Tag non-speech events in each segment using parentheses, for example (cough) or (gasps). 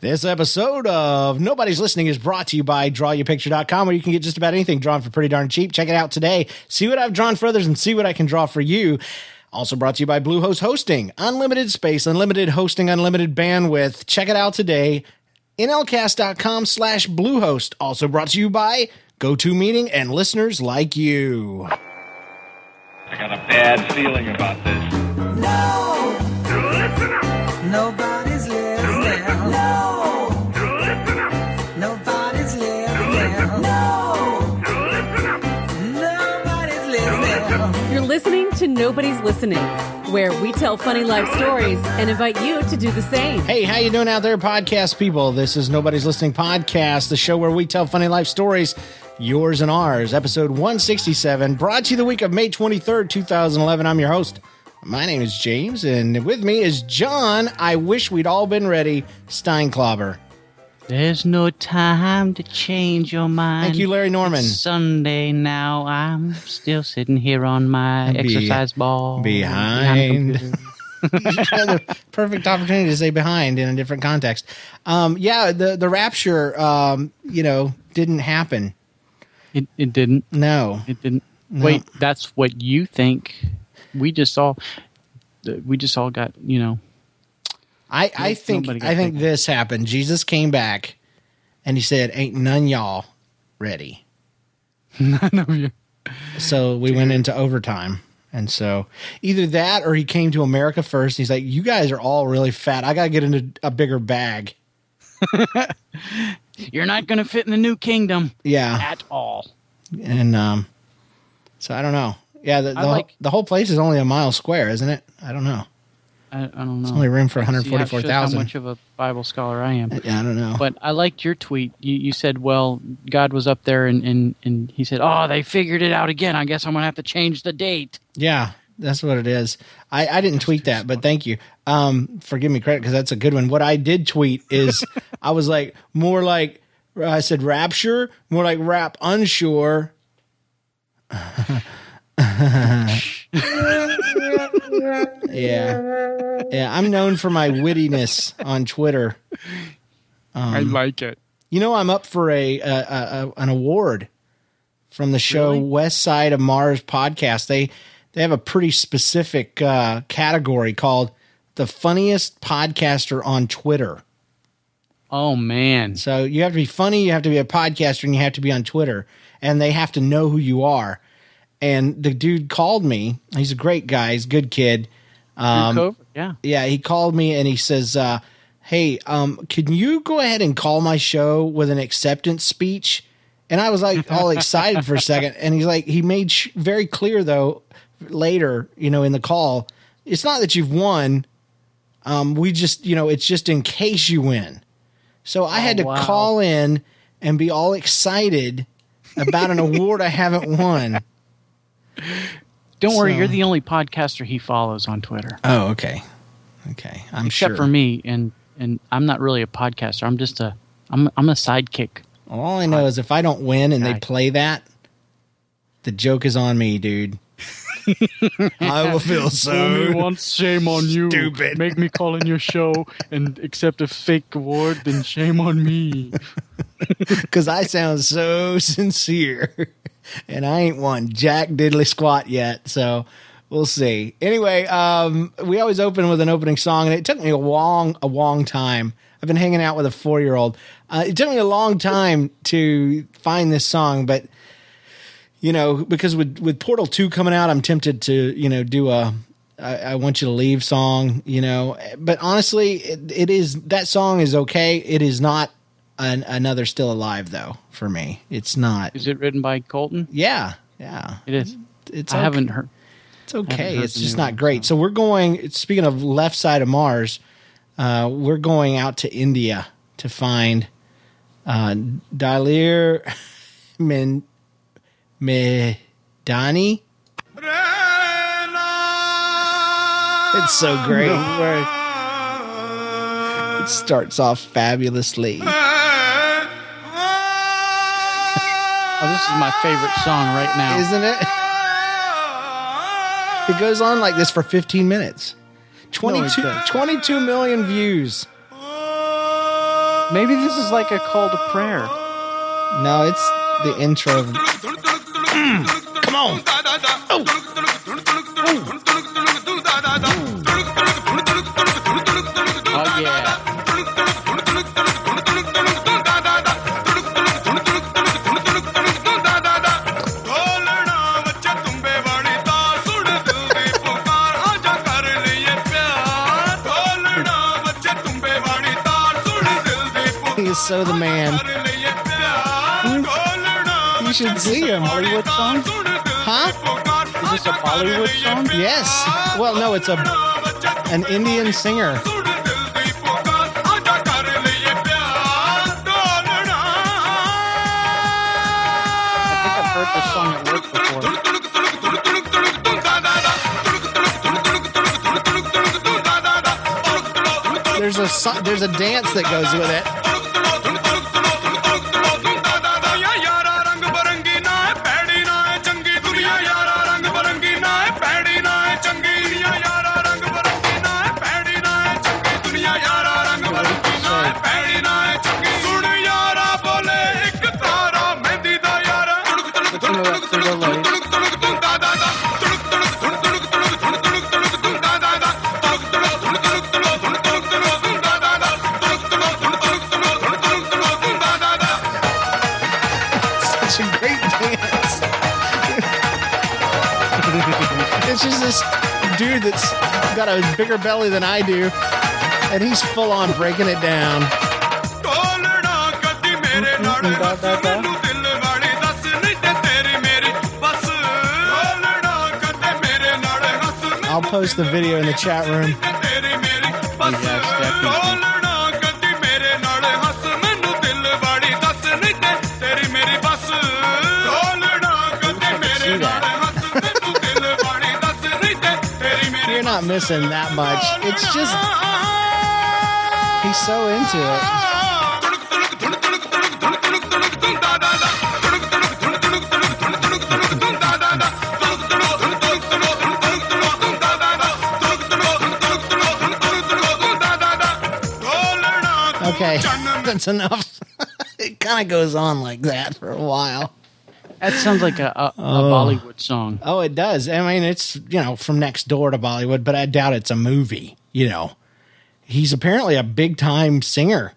This episode of Nobody's Listening is brought to you by drawyourpicture.com where you can get just about anything drawn for pretty darn cheap. Check it out today. See what I've drawn for others and see what I can draw for you. Also brought to you by Bluehost Hosting. Unlimited space, unlimited hosting, unlimited bandwidth. Check it out today. nlcast.com slash bluehost. Also brought to you by GoToMeeting and listeners like you. I got a bad feeling about this. No, nobody's listening Nobody's listening. You're listening to Nobody's Listening, where we tell funny life stories and invite you to do the same. Hey, how you doing out there, podcast people? This is Nobody's Listening Podcast, the show where we tell funny life stories, yours and ours. Episode 167, brought to you the week of May 23rd, 2011. I'm your host. My name is James, and with me is John. I wish we'd all been ready, Steinklauber. There's no time to change your mind. Thank you, Larry Norman. It's Sunday now. I'm still sitting here on my Be- exercise ball. behind. the (laughs) the perfect opportunity to say behind in a different context. Um, yeah, the the rapture, um, you know, didn't happen. It, it didn't. No, It didn't. Wait, that's what you think. We just all. We just all got you know. I, I think I think taken. this happened. Jesus came back, and he said, "Ain't none y'all ready." (laughs) None of you. So we went into overtime, and so either that or he came to America first. He's like, "You guys are all really fat. I gotta get into a bigger bag." (laughs) You're not going to fit in the new kingdom Yeah, at all. and um, so I don't know. Yeah, the the, like- the whole place is only a mile square, isn't it? I don't know. I, I don't know. only room for See, that shows 144,000. How much of a Bible scholar I am. Yeah, I don't know. But I liked your tweet. You, you said, well, God was up there and, and, and he said, oh, they figured it out again. I guess I'm going to have to change the date. Yeah, that's what it is. I, I didn't tweet that, but thank you um, for giving me credit because that's a good one. What I did tweet is (laughs) I was like more like I said rapture, more like rap unsure. (laughs) (laughs) yeah, yeah. I'm known for my wittiness on Twitter. I like it. You know, I'm up for a, a, a, a an award from the show Really? West Side of Mars podcast. They they have a pretty specific uh, category called the funniest podcaster on Twitter. Oh, man. So you have to be funny, you have to be a podcaster, and you have to be on Twitter, and they have to know who you are. And the dude called me. He's a great guy. He's a good kid. Um, Yeah. yeah, he called me and he says, uh, "Hey, um, can you go ahead and call my show with an acceptance speech?" And I was like all excited for a (laughs) second, and he's like, he made sh- very clear though later, you know, in the call, it's not that you've won. Um, we just, you know, it's just in case you win. So I had to wow. call in and be all excited about an award I haven't won. (laughs) Don't worry, So- you're the only podcaster he follows on Twitter. Oh, okay, okay, I'm Except sure. for me, and and I'm not really a podcaster. I'm just a I'm I'm a sidekick. All I know is if I don't win and they play that, the joke is on me, dude. (laughs) I will feel so once, shame on you. stupid. Make me call in your show and accept a fake award, then shame on me. (laughs) because I sound so sincere, and I ain't won jack diddly squat yet. So we'll see. Anyway, um, we always open with an opening song, and it took me a long, a long time. I've been hanging out with a four year old. Uh, it took me a long time to find this song, but you know, because with with Portal Two coming out, I'm tempted to you know do a I, I want you to leave song, you know. But honestly, it, it is that song is okay. It is not an, another Still Alive though for me. It's not. Is it written by Coulton? Yeah, yeah. It is. It's I okay. haven't heard. It's okay. heard It's just not one, great. So we're going. Speaking of left side of Mars, uh, we're going out to India to find uh, Dalir (laughs) Min Medani. It's so great. It starts off fabulously. Oh, this is my favorite song right now. isn't it? It goes on like this for 15 minutes. 22, does. 22 million views. Maybe this is like a call to prayer. No, it's the intro. Of, come on. Oh, oh yeah. So the man. You should see him. Hollywood song? Huh? Is this a Bollywood song? Yes. Well, no, it's a an Indian singer. I think I've heard this song at work before. There's a there's a dance that goes with it. Dude that's got a bigger belly than I do, and he's full on breaking it down. I'll post the video in the chat room. Not missing that much. It's just he's so into it. Okay, (laughs) that's enough. (laughs) it kind of goes on like that for a while. That sounds like a, a, a oh. Bollywood song. Oh, it does. I mean, it's you know from next door to Bollywood, but I doubt it's a movie. You know, he's apparently a big time singer,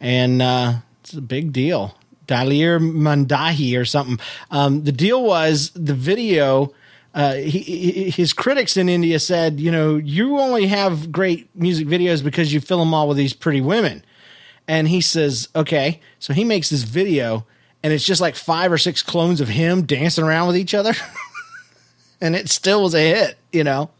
and uh, it's a big deal. Dalir Mandahi or something. Um, the deal was the video. Uh, he, his critics in India said, you know, you only have great music videos because you fill them all with these pretty women. And he says, okay. So he makes this video, and it's just like five or six clones of him dancing around with each other. (laughs) and it still was a hit, you know?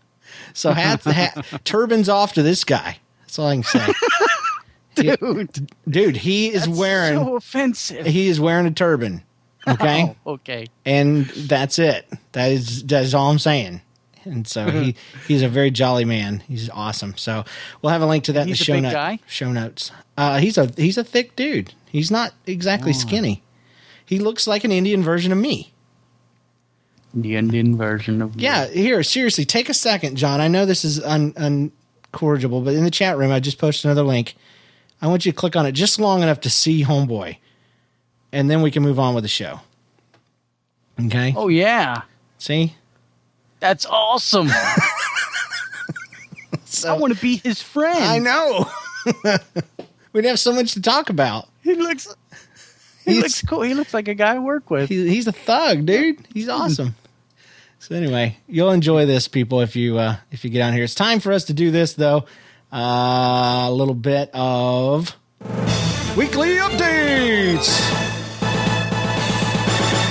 So hats, hat, (laughs) turbans off to this guy. That's all I can say. (laughs) Dude, Dude, he is wearing so offensive. he is wearing a turban. Okay? Oh, okay. and that's it. That is that is all I'm saying. And so he he's a very jolly man. He's awesome. So we'll have a link to that He's in the show big note, guy? show notes. Uh, he's a he's a thick dude. He's not exactly Oh. skinny. He looks like an Indian version of me. The Indian version of me. Yeah, here, seriously, take a second, John. I know this is un, uncorrigible, but in the chat room, I just posted another link. I want you to click on it just long enough to see Homeboy, and then we can move on with the show. Okay? Oh yeah, See? that's awesome. (laughs) So, I want to be his friend. I know. (laughs) We'd have so much to talk about. He looks. He looks cool. He looks like a guy I work with. He, he's a thug, dude. He's awesome. So anyway, you'll enjoy this, people, if you uh, if you get on here. It's time for us to do this, though. Uh, a little bit of weekly updates.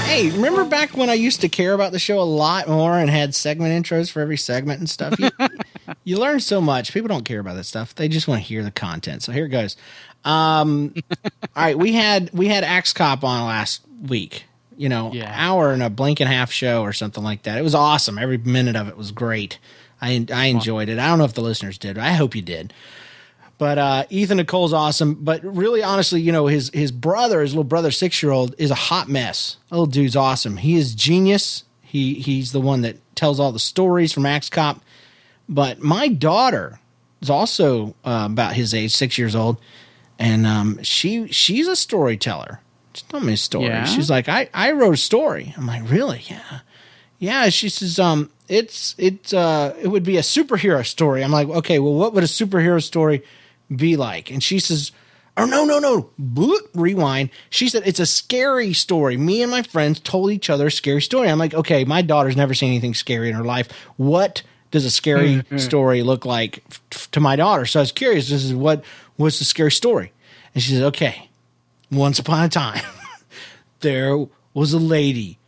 Hey, remember back when I used to care about the show a lot more and had segment intros for every segment and stuff? You, (laughs) you learn so much. People don't care about that stuff. They just want to hear the content. So here it goes. Um, (laughs) all right, we had we had Axe Cop on last week. You know, Yeah. hour and a blink and a half show or something like that. It was awesome. Every minute of it was great. I I enjoyed it. I don't know if the listeners did. I hope you did. But uh, Ethan Nicolle's awesome. But really, honestly, you know, his his brother, his little brother, six year old, is a hot mess. Little dude's awesome. He is genius. He he's the one that tells all the stories from Axe Cop. But my daughter is also uh, about his age, six years old, and um, she she's a storyteller. She told me a story. Yeah? She's like, I I wrote a story. I'm like, really? Yeah, yeah. She says, um, it's it's uh, it would be a superhero story. I'm like, okay, well, what would a superhero story be like? And she says, oh no no no, Bloop, rewind. She said it's a scary story. Me and my friends told each other a scary story. I'm like, okay, my daughter's never seen anything scary in her life. What does a scary story look like f- to my daughter? So I was curious. This is what was the scary story? And she says, okay, once upon a time, (laughs) there was a lady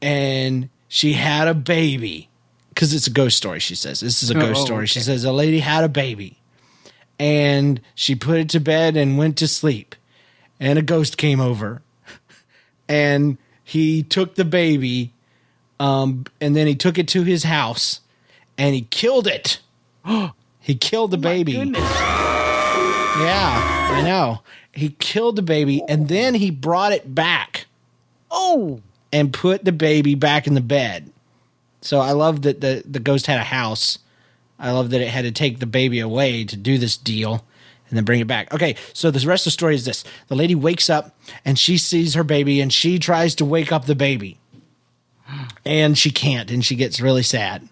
and she had a baby because it's a ghost story. She says this is a ghost oh, story. She says a lady had a baby and she put it to bed and went to sleep, and a ghost came over (laughs) and he took the baby, um, and then he took it to his house and he killed it. (gasps) he killed the baby. Goodness. Yeah, I know. He killed the baby and then he brought it back Oh, and put the baby back in the bed. So I love that the, the ghost had a house. I love that it had to take the baby away to do this deal and then bring it back. Okay, so the rest of the story is this the lady wakes up and she sees her baby and she tries to wake up the baby. And she can't, and she gets really sad.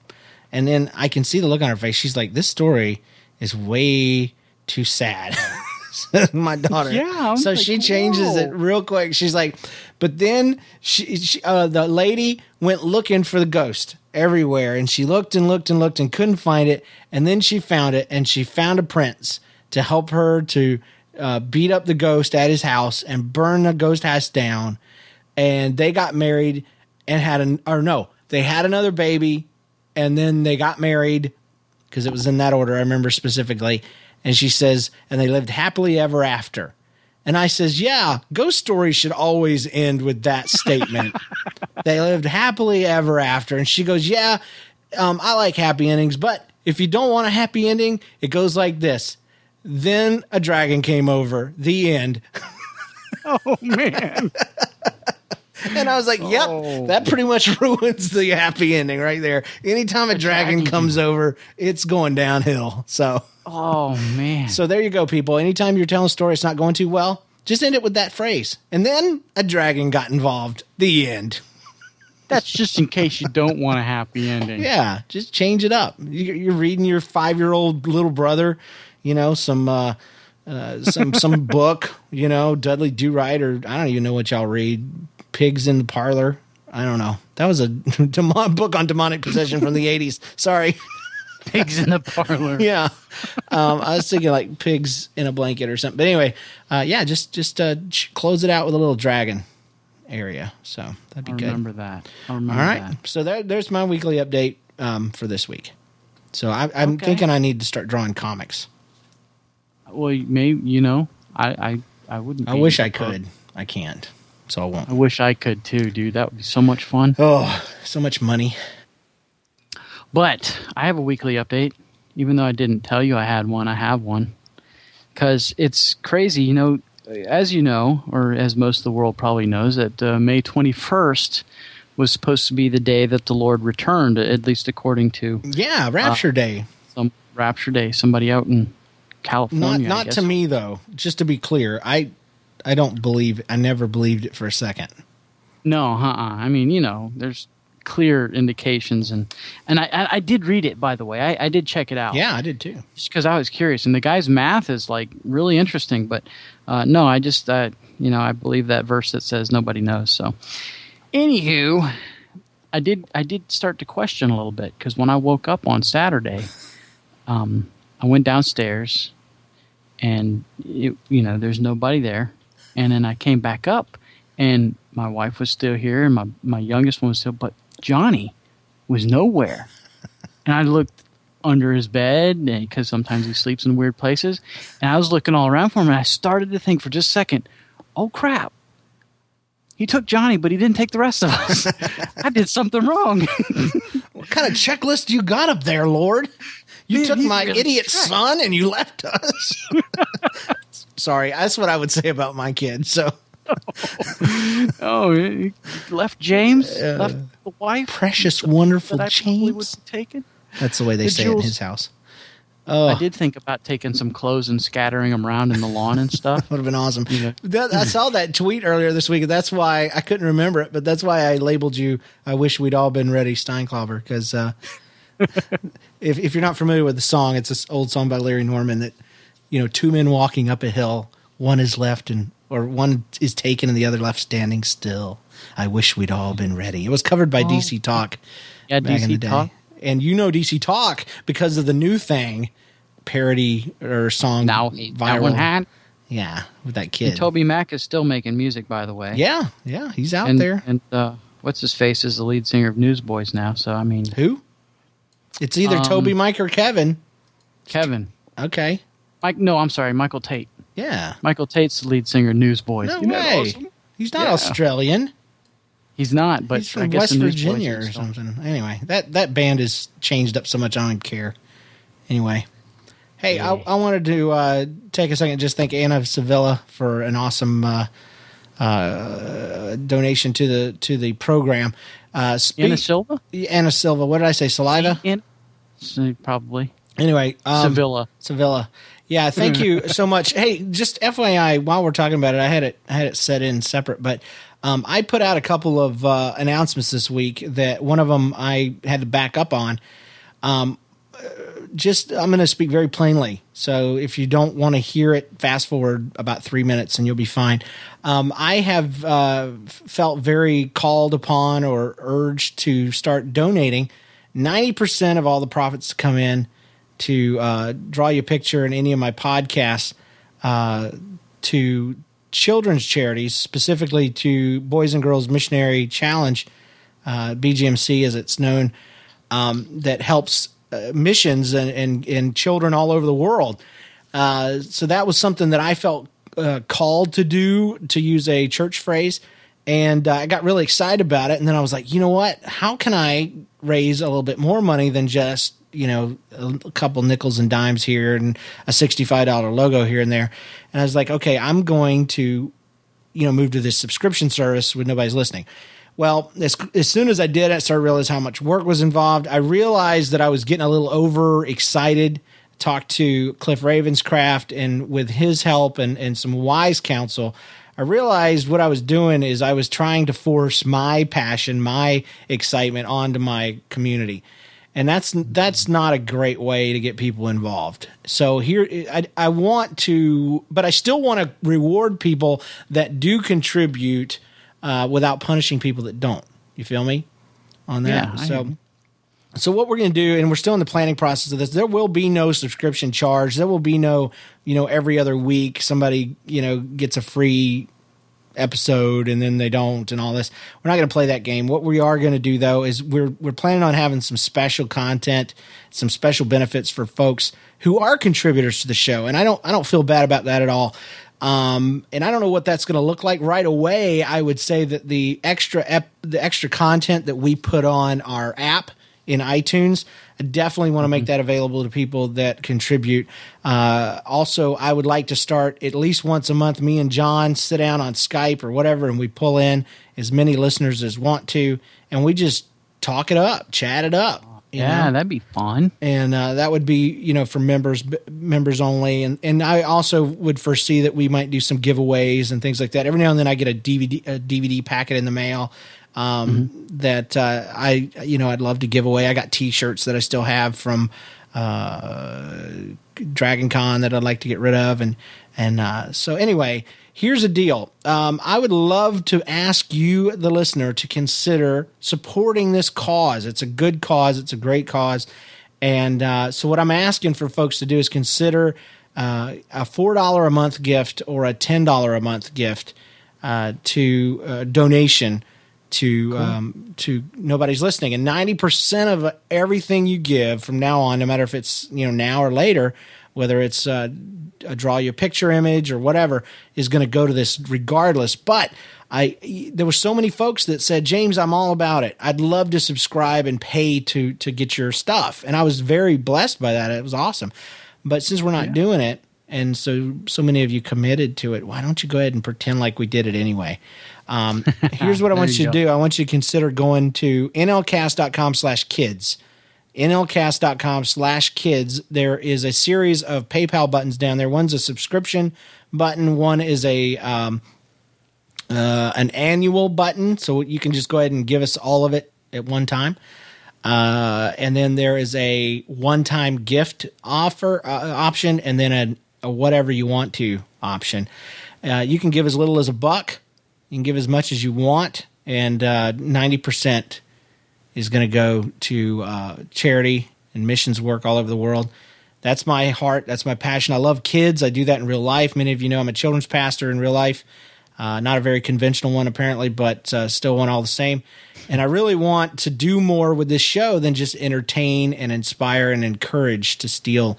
And then I can see the look on her face. She's like, This story is way too sad. (laughs) My daughter. Yeah, I'm So like, she changes it real quick. She's like, but then she, she uh, the lady went looking for the ghost everywhere, and she looked and looked and looked and couldn't find it. And then she found it, and she found a prince to help her to uh, beat up the ghost at his house and burn the ghost house down. And they got married and had an or no, they had another baby, and then they got married because it was in that order. I remember specifically. And she says, and they lived happily ever after. And I says, yeah, ghost stories should always end with that statement. (laughs) they lived happily ever after. And she goes, yeah, um, I like happy endings, but if you don't want a happy ending, it goes like this. Then a dragon came over. The end. (laughs) oh man. (laughs) And I was like, yep, Oh. that pretty much (laughs) ruins the happy ending right there. Anytime a dragon comes over, it's going downhill. So. Oh man. So there you go, people. Anytime you're telling a story it's not going too well, just end it with that phrase. And then a dragon got involved. The end. That's just in case you don't want a happy ending. Yeah, just change it up. You- You're reading your five year old little brother, you know, some uh, uh, some some (laughs) book, you know, Dudley Do Right, or I don't even know what y'all read. Pigs in the Parlor. I don't know. That was a (laughs) demon- book on demonic possession from the (laughs) '80s. Sorry. Pigs in the parlor. (laughs) yeah. Um, I was thinking like pigs in a blanket or something. But anyway, uh, yeah, just just uh, close it out with a little dragon area. So that'd be I good. remember that. I All remember right. that. So there, there's my weekly update um, for this week. So I, I'm Okay. thinking I need to start drawing comics. Well, maybe you know, I I, I wouldn't. I wish I could. I can't. So I I won't. wish I could too, dude. That would be so much fun. Oh, so much money. But I have a weekly update. Even though I didn't tell you I had one, I have one. Because it's crazy, you know, as you know, or as most of the world probably knows, that uh, May 21st was supposed to be the day that the Lord returned, at least according to Yeah, Rapture Day. some Rapture Day. Somebody out in Not California. I not to me though. Just to be clear, I I don't believe. I never believed it for a second. No, uh-uh. I mean, you know, there's clear indications, and and I I, I did read it by the way. I, I did check it out. Yeah, I did too. just because I was curious, and the guy's math is like really interesting. But uh, no, I just uh, you know I believe that verse that says nobody knows. So, anywho, I did I did start to question a little bit because when I woke up on Saturday, um, I went downstairs, and it, you know there's nobody there, and then I came back up, and my wife was still here, and my my youngest one was still, but Johnny was nowhere. And I looked under his bed because sometimes he sleeps in weird places. And I was looking all around for him, and I started to think for just a second, oh crap. He took Johnny, but he didn't take the rest of us. I did something wrong. (laughs) What kind of checklist you got up there, Lord? You Man, took my really idiot son and you left us. (laughs) Sorry, that's what I would say about my kid. So (laughs) oh, left James, left the wife. precious, wonderful that I James. taken. That's the way they The say it in his house. Oh, I did think about taking some clothes and scattering them around in the lawn and stuff. (laughs) would have been awesome. That, I saw that tweet earlier this week. That's why I couldn't remember it, but that's why I labeled you. I wish we'd all been ready, Steinklauber, because uh, (laughs) if if you're not familiar with the song, it's this old song by Larry Norman that you know two men walking up a hill, one is left and or one is taken and the other left standing still. I wish we'd all been ready. It was covered by DC Talk. Yeah, back in the DC day. Talk. And you know DC Talk because of the new thing, parody or song Now, viral. one. Yeah, with that kid. Toby Mac is still making music, by the way. Yeah, yeah, he's out and, there. And uh, what's his face is the lead singer of Newsboys now. So I mean, Who? It's either Um, Toby, Mike, or Kevin. Kevin, Okay. Mike. No, I'm sorry, Michael Tait. Yeah. Michael Tait's the lead singer of Newsboys. No Isn't way. awesome? He's not Yeah. Australian. He's not, but He's I from guess West the Virginia or something. Anyway, that that band has changed up so much. I don't care. Anyway, hey, I, I wanted to uh, take a second and just thank Anna Sevilla for an awesome uh, uh, donation to the to the program. Uh, speak, Anna Silva. Anna Silva. What did I say? Saliva. In, probably Anyway, um, Sevilla. Sevilla. Yeah, (laughs) thank you so much. Hey, just FYI, while we're talking about it, I had it I had it set in separate, but um, I put out a couple of uh, announcements this week that one of them I had to back up on. Um, uh, just I'm going to speak very plainly. So if you don't want to hear it, fast forward about three minutes and you'll be fine. Um, I have uh, felt very called upon or urged to start donating. Ninety percent of all the profits come in to uh, draw you a picture in any of my podcasts uh, to children's charities, specifically to Boys and Girls Missionary Challenge, uh, BGMC as it's known, um, that helps uh, missions and, and, and children all over the world. Uh, so that was something that I felt uh, called to do, to use a church phrase. And I got really excited about it. And then I was like, you know what? How can I raise a little bit more money than just, you know, a couple nickels and dimes here and a $65 logo here and there? And I was like, okay, I'm going to, you know, move to this subscription service when nobody's listening. Well, as, as soon as I did, I started realize how much work was involved. I realized that I was getting a little over excited Talked to Cliff Ravenscraft, and with his help and, and some wise counsel, I realized what I was doing is I was trying to force my passion, my excitement onto my community. And that's that's not a great way to get people involved. So here I, I want to, but I still want to reward people that do contribute uh, without punishing people that don't. You feel me on that? Yeah, so so what we're going to do, and we're still in the planning process of this. There will be no subscription charge. There will be no, you know, every other week somebody you know gets a free episode and then they don't and all this. We're not going to play that game. What we are going to do though is we're we're planning on having some special content, some special benefits for folks who are contributors to the show. And I don't I don't feel bad about that at all. Um, and I don't know what that's going to look like right away. I would say that the extra ep- the extra content that we put on our app in iTunes, I definitely want to make that available to people that contribute. Uh, also, I would like to start at least once a month. Me and John sit down on Skype or whatever, and we pull in as many listeners as want to, and we just talk it up, chat it up. Yeah, know? that'd be fun. and uh, that would be you know for members b- members only and and I also would foresee that we might do some giveaways and things like that every now and then I get a DVD a DVD packet in the mail um, that uh, I you know I'd love to give away. I got t-shirts that I still have from uh, Dragon Con that I'd like to get rid of. And and uh, so anyway here's a deal. Um, I would love to ask you the listener to consider supporting this cause. It's a good cause. It's a great cause. And uh, so what I'm asking for folks to do is consider uh, a four dollar a month gift or a ten dollar a month gift uh, to uh, donation to um, to nobody's listening, and ninety percent of everything you give from now on, no matter if it's you know now or later, whether it's uh, a draw you a picture image or whatever, is going to go to this regardless. But I there were so many folks that said, James, I'm all about it. I'd love to subscribe and pay to to get your stuff, and I was very blessed by that. It was awesome. But since we're not doing it, and so so many of you committed to it, why don't you go ahead and pretend like we did it anyway? Um, (laughs) here's what I want you you to do. I want you to consider going to nlcast.com slash kids. nlcast.com slash kids. There is a series of PayPal buttons down there. One's a subscription button. One is a um, uh, an annual button, so you can just go ahead and give us all of it at one time. Uh, and then there is a one-time gift offer uh, option, and then a, a whatever you want to option. Uh, you can give as little as a buck. You can give as much as you want, and uh, ninety percent is going to go to uh, charity and missions work all over the world. That's my heart. That's my passion. I love kids. I do that in real life. Many of you know I'm a children's pastor in real life. Uh, not a very conventional one, apparently, but uh, still one all the same. And I really want to do more with this show than just entertain and inspire and encourage to steal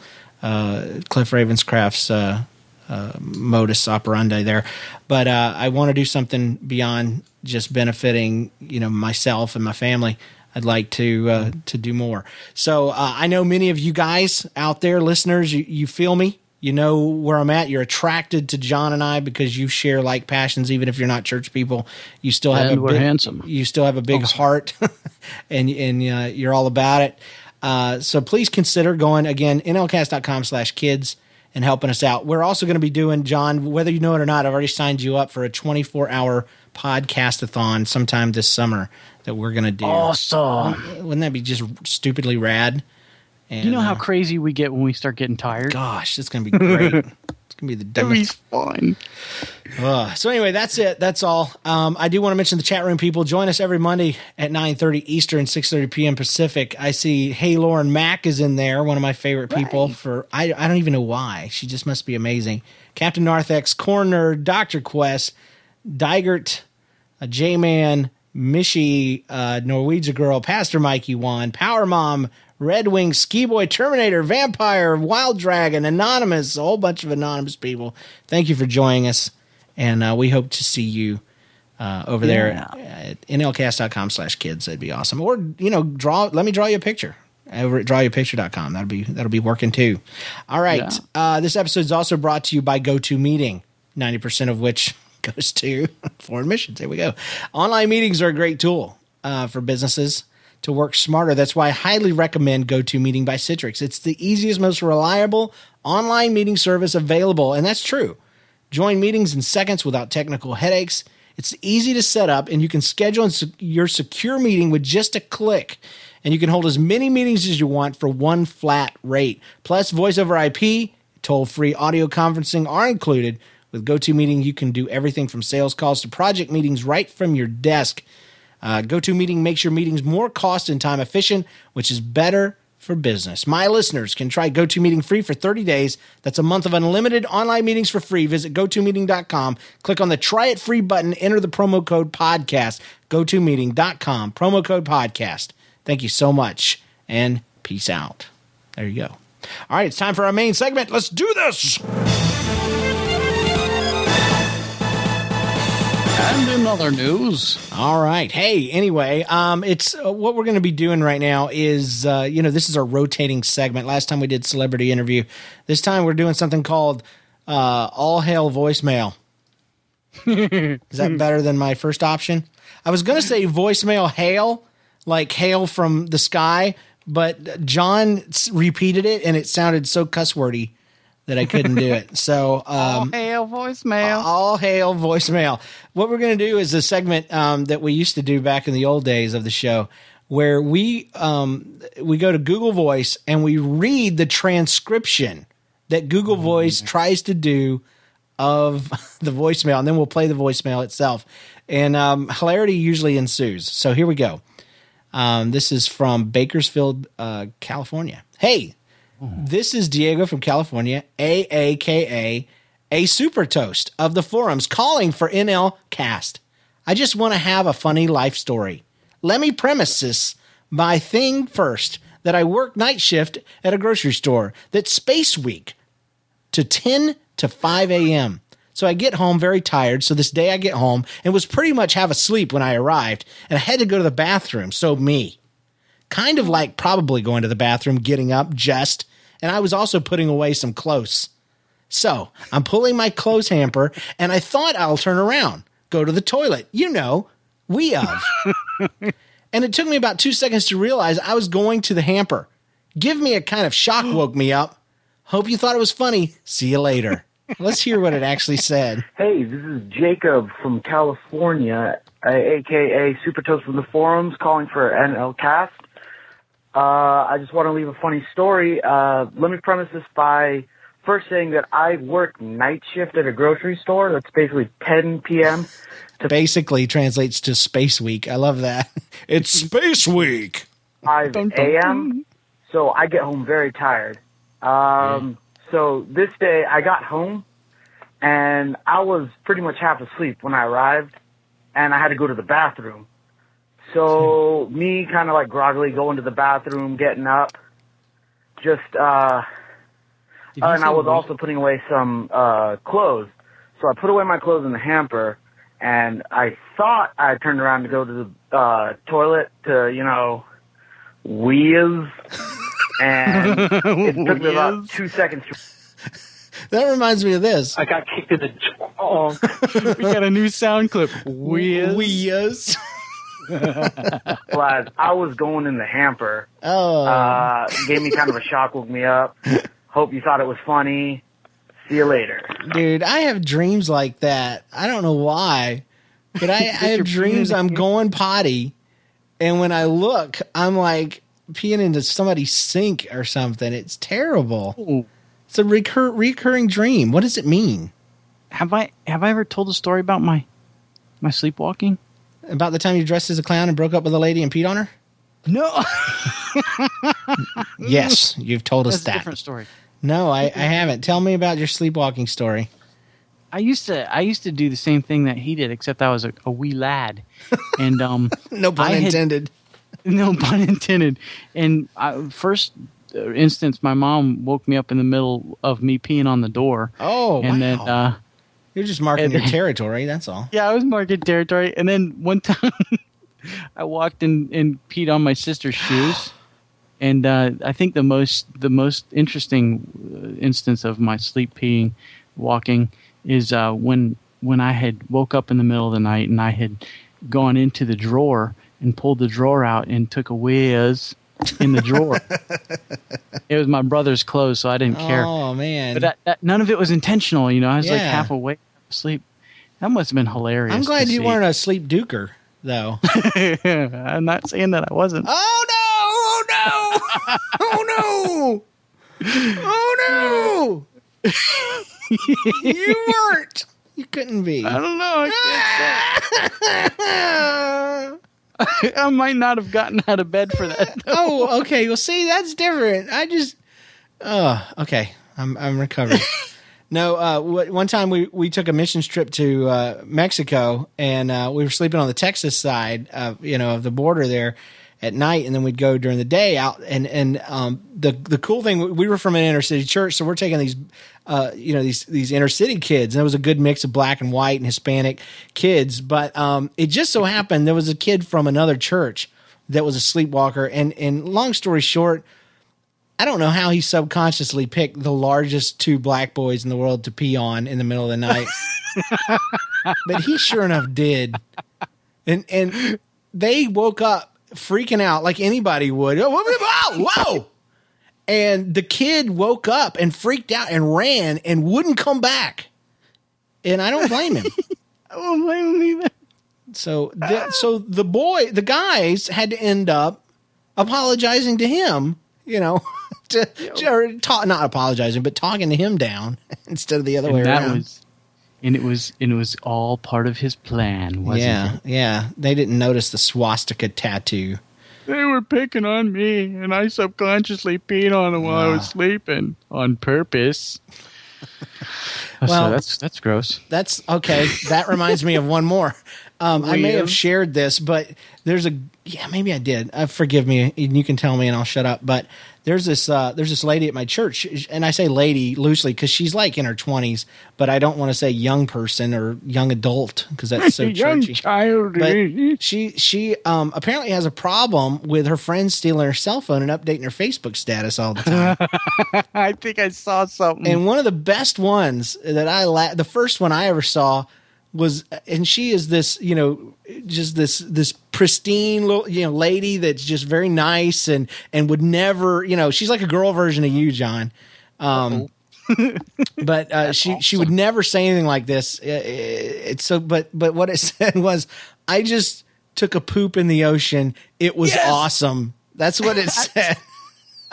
Cliff Ravenscraft's uh, uh, modus operandi there. But uh, I want to do something beyond just benefiting, you know, myself and my family. I'd like to uh, to do more. So uh, I know many of you guys out there, listeners, you, you feel me. You know where I'm at. You're attracted to John and I because you share like passions, even if you're not church people. You still have And a we're big, handsome. You still have a big heart, (laughs) and and uh, you're all about it. Uh, so please consider going again nlcast.com slash kids and helping us out. We're also going to be doing John, whether you know it or not. I've already signed you up for a 24 hour podcastathon sometime this summer that we're going to do. Awesome. Wouldn't that be just stupidly rad? And, You know how uh, crazy we get when we start getting tired? gosh, it's going to be great. (laughs) it's going to be the dumbest. fun. Uh, so anyway, that's it. That's all. Um, I do want to mention the chat room people. Join us every Monday at 9.30 Eastern, 6.30 p.m. Pacific. I see Hey Lauren Mack is in there, one of my favorite people for, I, I don't even know why. She just must be amazing. Captain Narthex, Corner, Dr. Quest, Digert, uh, J-Man, Mishi, uh, Norwegian Girl, Pastor Mikey Wan, Power Mom, Red Wing, Ski Boy, Terminator, Vampire, Wild Dragon, Anonymous, a whole bunch of anonymous people. Thank you for joining us, and uh, we hope to see you uh, over there at nlcast.com slash kids. That'd be awesome. Or, you know, draw. let me draw you a picture over at drawyourpicture.com. That'll be, that'll be working too. All right. Yeah. Uh, this episode is also brought to you by GoToMeeting, 90% of which (laughs) goes to (laughs) foreign missions. There we go. Online meetings are a great tool uh, for businesses to work smarter. That's why I highly recommend GoToMeeting by Citrix. It's the easiest, most reliable online meeting service available, and that's true. Join meetings in seconds without technical headaches. It's easy to set up, and you can schedule your secure meeting with just a click. And you can hold as many meetings as you want for one flat rate. Plus, voice over IP, toll free audio conferencing are included. With GoToMeeting, you can do everything from sales calls to project meetings right from your desk. Uh, GoToMeeting makes your meetings more cost and time efficient, which is better for business. My listeners can try GoToMeeting free for 30 days. That's a month of unlimited online meetings for free. Visit GoToMeeting.com, click on the Try It Free button, enter the promo code podcast. GoToMeeting.com, promo code podcast. Thank you so much, and peace out. There you go. All right, it's time for our main segment. Let's do this. And in other news, All right. Hey, anyway, um, it's uh, what we're going to be doing right now is, uh, you know, this is our rotating segment. Last time we did celebrity interview. This time we're doing something called uh, All Hail Voicemail. (laughs) is that better than my first option? I was going to say voicemail hail, like hail from the sky, but John repeated it and it sounded so cuss wordy that I couldn't do it. So, (laughs) um, hail voicemail. all hail voicemail. What we're going to do is a segment um, that we used to do back in the old days of the show, where we um, we go to Google Voice and we read the transcription that Google Voice tries to do of (laughs) the voicemail, and then we'll play the voicemail itself. And um, hilarity usually ensues. So here we go. Um, this is from Bakersfield, uh, California. Hey, this is Diego from California, AAKA, a super toast of the forums calling for NL Cast. I just want to have a funny life story. Let me premise this by thing first that I work night shift at a grocery store that's Space Week to 10 to 5 a.m. So I get home very tired. So this day I get home and was pretty much half asleep when I arrived and I had to go to the bathroom. So me kind of like probably going to the bathroom, getting up just, and I was also putting away some clothes. So I'm pulling my clothes hamper, and I thought I'll turn around, go to the toilet. You know, we of. (laughs) and it took me about two seconds to realize I was going to the hamper. Give me a kind of shock woke me up. Hope you thought it was funny. See you later. Let's hear what it actually said. Hey, this is Jacob from California, uh, aka Super Toast from the forums, calling for NL Cast. Uh, I just want to leave a funny story. Uh, let me premise this by first saying that I work night shift at a grocery store. That's basically 10 p.m. To Basically translates to Space Week. I love that. (laughs) It's (laughs) Space Week. 5 a.m. So I get home very tired. Um, so this day I got home and I was pretty much half asleep when I arrived and I had to go to the bathroom. So (laughs) me kind of like groggily going to the bathroom, getting up, just, uh, Did and I was also putting away some, uh, clothes. So I put away my clothes in the hamper and I thought I turned around to go to the, uh, toilet to, you know, wheeze. And (laughs) it took me about two seconds to (laughs) That reminds me of this. I got kicked in the jaw. we got a new sound clip. Whiz. Whiz. (laughs) realize I was going in the hamper. Oh. Uh, gave me kind of a shock, woke me up. Hope you thought it was funny. See you later. Dude, I have dreams like that. I don't know why, but I, (laughs) I have dreams I'm going potty, and when I look, I'm like peeing into somebody's sink or something. It's terrible. Ooh. It's a recur- recurring dream. What does it mean? Have I have I ever told a story about my my sleepwalking? About the time you dressed as a clown and broke up with a lady and peed on her? No, (laughs) Yes, you've told us that's that. different story. No, I, I haven't. Tell me about your sleepwalking story. I used to I used to do the same thing that he did, except I was a, a wee lad, and um, (laughs) No pun I had- intended. (laughs) no pun intended. And I, first uh, instance, my mom woke me up in the middle of me peeing on the door, Oh, and wow. then uh, You're just marking and your territory. That's all. yeah, I was marking territory. And then one (laughs) time, I walked in and peed on my sister's shoes. (gasps) And uh, I think the most the most interesting uh, instance of my sleep peeing, walking, is uh, when when I had woke up in the middle of the night and I had gone into the drawer and pulled the drawer out and took a whiz in the drawer. (laughs) it was my brother's clothes, so I didn't care. Oh man. But that, that, none of it was intentional. You know, I was like half awake, half asleep. That must have been hilarious. I'm glad you see. weren't a sleep duker, though. (laughs) I'm not saying that I wasn't. oh no! Oh no! (laughs) Oh no! Oh no! you weren't. You couldn't be. I don't know. I. (laughs) I might not have gotten out of bed for that. oh, okay. Well, see, that's different. I just. Oh, okay. I'm I'm recovered. No, uh, wh- one time we, we took a missions trip to uh, Mexico, and uh, we were sleeping on the Texas side, of, you know, of the border there at night, and then we'd go during the day out. And and um, the the cool thing, we were from an inner city church, so we're taking these, uh, you know, these these inner city kids, and it was a good mix of black and white and Hispanic kids. But um, it just so happened there was a kid from another church that was a sleepwalker, and and long story short. I don't know how he subconsciously picked the largest two black boys in the world to pee on in the middle of the night. (laughs) but he sure enough did. And and they woke up freaking out like anybody would. Oh, Whoa, whoa. And the kid woke up and freaked out and ran and wouldn't come back. And I don't blame him. (laughs) I won't blame him either. So, the, so the boy, the guys had to end up apologizing to him, you know, (laughs) to, to or ta- not apologizing, but talking to him down (laughs) instead of the other way And that around. was, and it was, and it was all part of his plan, wasn't yeah, it? yeah. They didn't notice the swastika tattoo. They were picking on me, and I subconsciously peed on them while I was Ah. sleeping on purpose. (laughs) Well- so that's that's gross. That's okay. That reminds me of one more. Um, I may have shared this, but there's a yeah, maybe I did. Uh, forgive me, and you can tell me, and I'll shut up. But there's this uh, there's this lady at my church, and I say lady loosely because she's like in her twenties, but I don't want to say young person or young adult because that's so (laughs) Young churchy. child. But she she um, apparently has a problem with her friends stealing her cell phone and updating her Facebook status all the time. (laughs) I think I saw something. And one of the best ones that I la- the first one I ever saw was, and she is this, you know, just this this pristine little, you know, lady that's just very nice and and would never, you know, she's like a girl version of you, John. Um, (laughs) (laughs) but uh, she she would never say anything like this. Uh, It's so, but but what it (laughs) said was, I just took a poop in the ocean. It was Yes. awesome. That's what it said.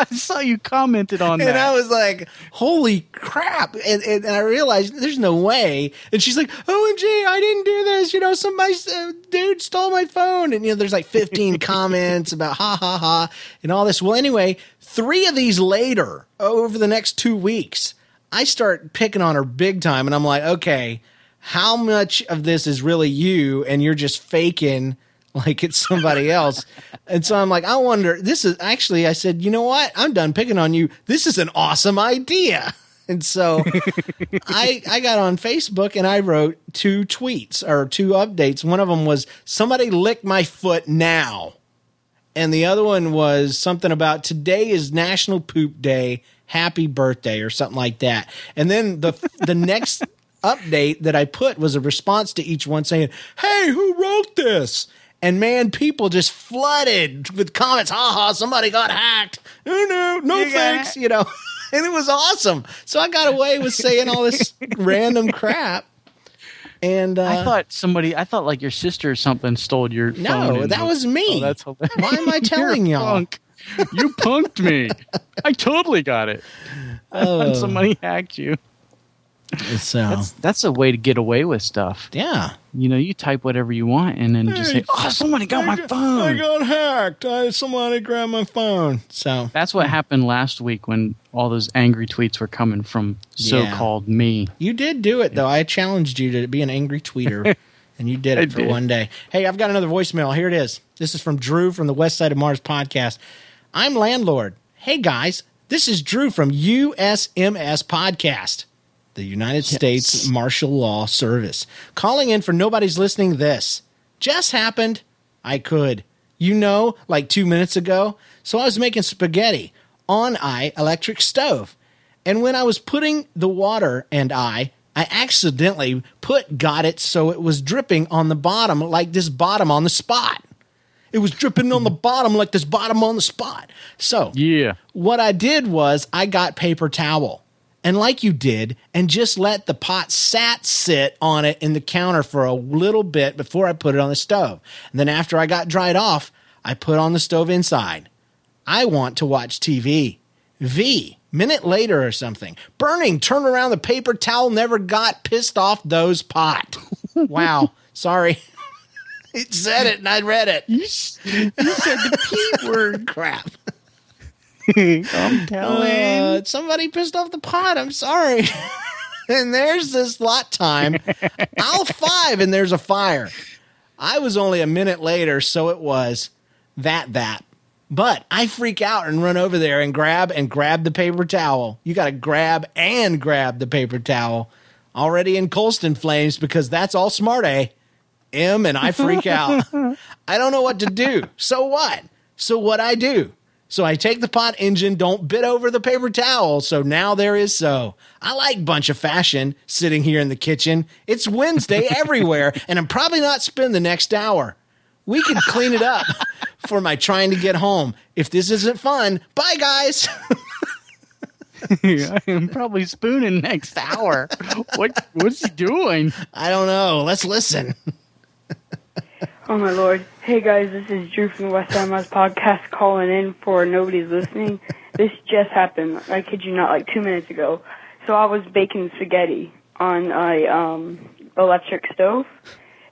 (laughs) I saw you commented on And that. And I was like, holy crap. And, and, and I realized there's no way. And she's like, OMG, I didn't do this. You know, somebody, uh, dude stole my phone. And, you know, there's like 15 (laughs) comments about ha ha ha and all this. Well, anyway, three of these later, over the next two weeks, I start picking on her big time. And I'm like, okay, how much of this is really you and you're just faking (laughs) like it's somebody else. and so I'm like, I wonder, this is actually, I said, you know what? I'm done picking on you. This is an awesome idea. (laughs) And so (laughs) I I got on Facebook and I wrote two tweets or two updates. One of them was somebody lick my foot now. And the other one was something about today is National Poop Day. Happy birthday or something like that. And then the the next update that I put was a response to each one saying, "Hey, who wrote this?" And man, people just flooded with comments. Ha ha! Somebody got hacked. Oh no, no You thanks. You know, (laughs) and it was awesome. So I got away with saying all this (laughs) random crap. And uh, I thought somebody, I thought like your sister or something stole your phone. no, that was me. Oh, that's hilarious. Why am I telling (laughs) You're a y'all? punk. You punked me. I totally got it. Oh. Somebody hacked you. So That's that's a way to get away with stuff. yeah. You know, you type whatever you want and then just say, "Oh, somebody got my phone. I got hacked. I, somebody grabbed my phone. So That's what happened last week when all those angry tweets were coming from so-called me. you did do it though. I challenged you to be an angry tweeter, (laughs) and you did I it for did. one day. Hey, I've got another voicemail. Here it is. This is from Drew from the West Side of Mars podcast. I'm landlord. Hey guys, this is Drew from USMS podcast, the United States Martial Law Service, calling in for nobody's listening. This just happened. I could, you know, like two minutes ago. So I was making spaghetti on I electric stove. And when I was putting the water and I, I accidentally put got it so it was dripping on the bottom like this bottom on the spot. It was dripping on the bottom like this bottom on the spot. So Yeah. what I did was I got paper towel and like you did and just let the pot sat sit on it in the counter for a little bit before I put it on the stove. And then after I got dried off, I put on the stove inside. I want to watch TV. V, minute later or something. Burning, turn around, the paper towel never got pissed off those pot. (laughs) wow. Sorry. (laughs) it said it and I read it. You, you said the P word. (laughs) Crap. (laughs) I'm telling. Uh, somebody pissed off the pot. I'm sorry. (laughs) and there's this lot time. I'll (laughs) five, and there's a fire. I was only a minute later, so it was that that. But I freak out and run over there and grab and grab the paper towel. You got to grab and grab the paper towel. Already in Colston flames because that's all smart, eh? M and I freak out. I don't know what to do. So what? So what I do? So I take the pot engine, don't bit over the paper towel. So now there is so. I like bunch of fashion sitting here in the kitchen. It's Wednesday (laughs) everywhere, and I'm probably not spend the next hour. We can clean it up (laughs) for my trying to get home. If this isn't fun, bye guys. I'm probably spooning next hour. What what's he doing? I don't know. Let's listen. Oh my lord. Hey guys, this is Drew from the West Mouse podcast calling in for Nobody's Listening. This just happened, I kid you not, like two minutes ago. So I was baking spaghetti on a um electric stove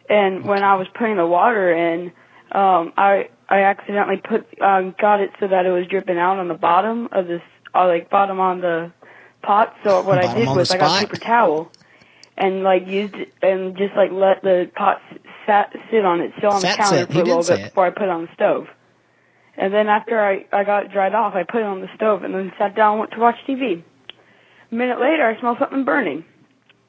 and when I was putting the water in, um I I accidentally put um got it so that it was dripping out on the bottom of this uh, like bottom on the pot. So what I did was I got a paper towel and like used it and just like let the pot sat sit on it, sit on Sat the counter sit. for He a little say bit it. before I put it on the stove. And then after I I got it dried off, I put it on the stove and then sat down and went to watch TV. A minute later, I smell something burning.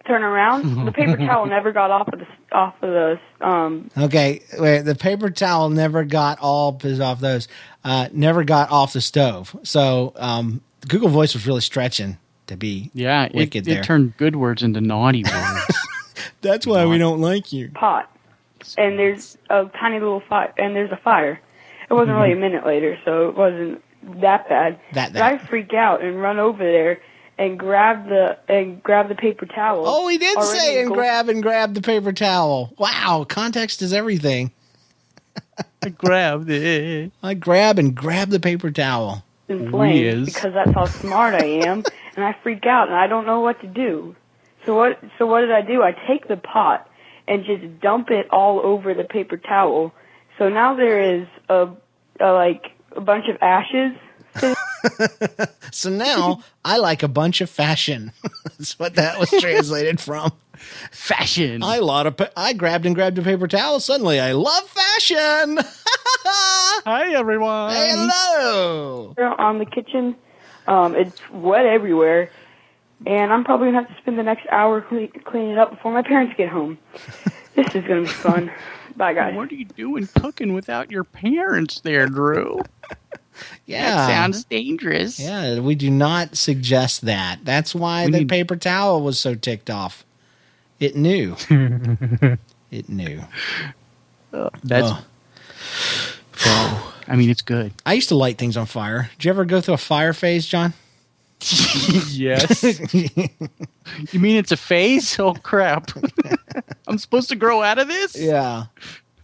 Turn around, (laughs) the paper towel never got off of the off of the um Okay, wait. The paper towel never got all pissed off those. Uh, never got off the stove. So um, Google Voice was really stretching to be Yeah, it, wicked it there. turned good words into naughty words. (laughs) That's why we don't like you. pot, and there's a tiny little fire, and there's a fire. It wasn't really a minute later, so it wasn't that bad. Mm-hmm. That But I bad. freak out and run over there and grab the and grab the paper towel. Oh, he did say and engulfed- grab and grab the paper towel. Wow, context is everything. I grabbed it. (laughs) I grab and grab the paper towel. in flames because that's how smart I am, (laughs) and I freak out and I don't know what to do. So what? So what did I do? I take the pot and just dump it all over the paper towel. So now there is a, a like a bunch of ashes. (laughs) So now I like a bunch of fashion. (laughs) That's what that was translated from. Fashion. I lot of pa- I grabbed and grabbed a paper towel. Suddenly, I love fashion. (laughs) Hi everyone. Hello. on the kitchen. Um, it's wet everywhere, and I'm probably gonna have to spend the next hour cle- cleaning it up before my parents get home. (laughs) this is gonna be fun. Bye, guys. What are you doing cooking without your parents there, Drew? (laughs) Yeah. That sounds dangerous. Yeah, we do not suggest that. That's why We the need- paper towel was so ticked off. It knew. (laughs) it knew. That's. Oh. I mean, it's good. I used to light things on fire. Did you ever go through a fire phase, John? Yes. (laughs) you mean it's a phase? Oh crap! (laughs) I'm supposed to grow out of this? Yeah.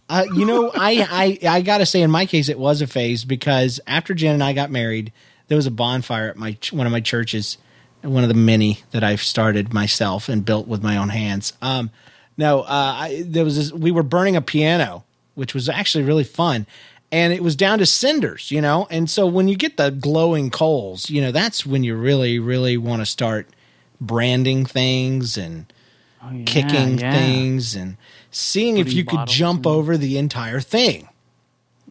Uh, you know, I, I I gotta say, in my case, it was a phase because after Jen and I got married, there was a bonfire at my ch- one of my churches, one of the many that I've started myself and built with my own hands. Um, no, uh, I, there was this, we were burning a piano, which was actually really fun, and it was down to cinders, you know. And so when you get the glowing coals, you know, that's when you really really want to start branding things and Oh, yeah, kicking yeah. things and seeing if you could jump over the entire thing,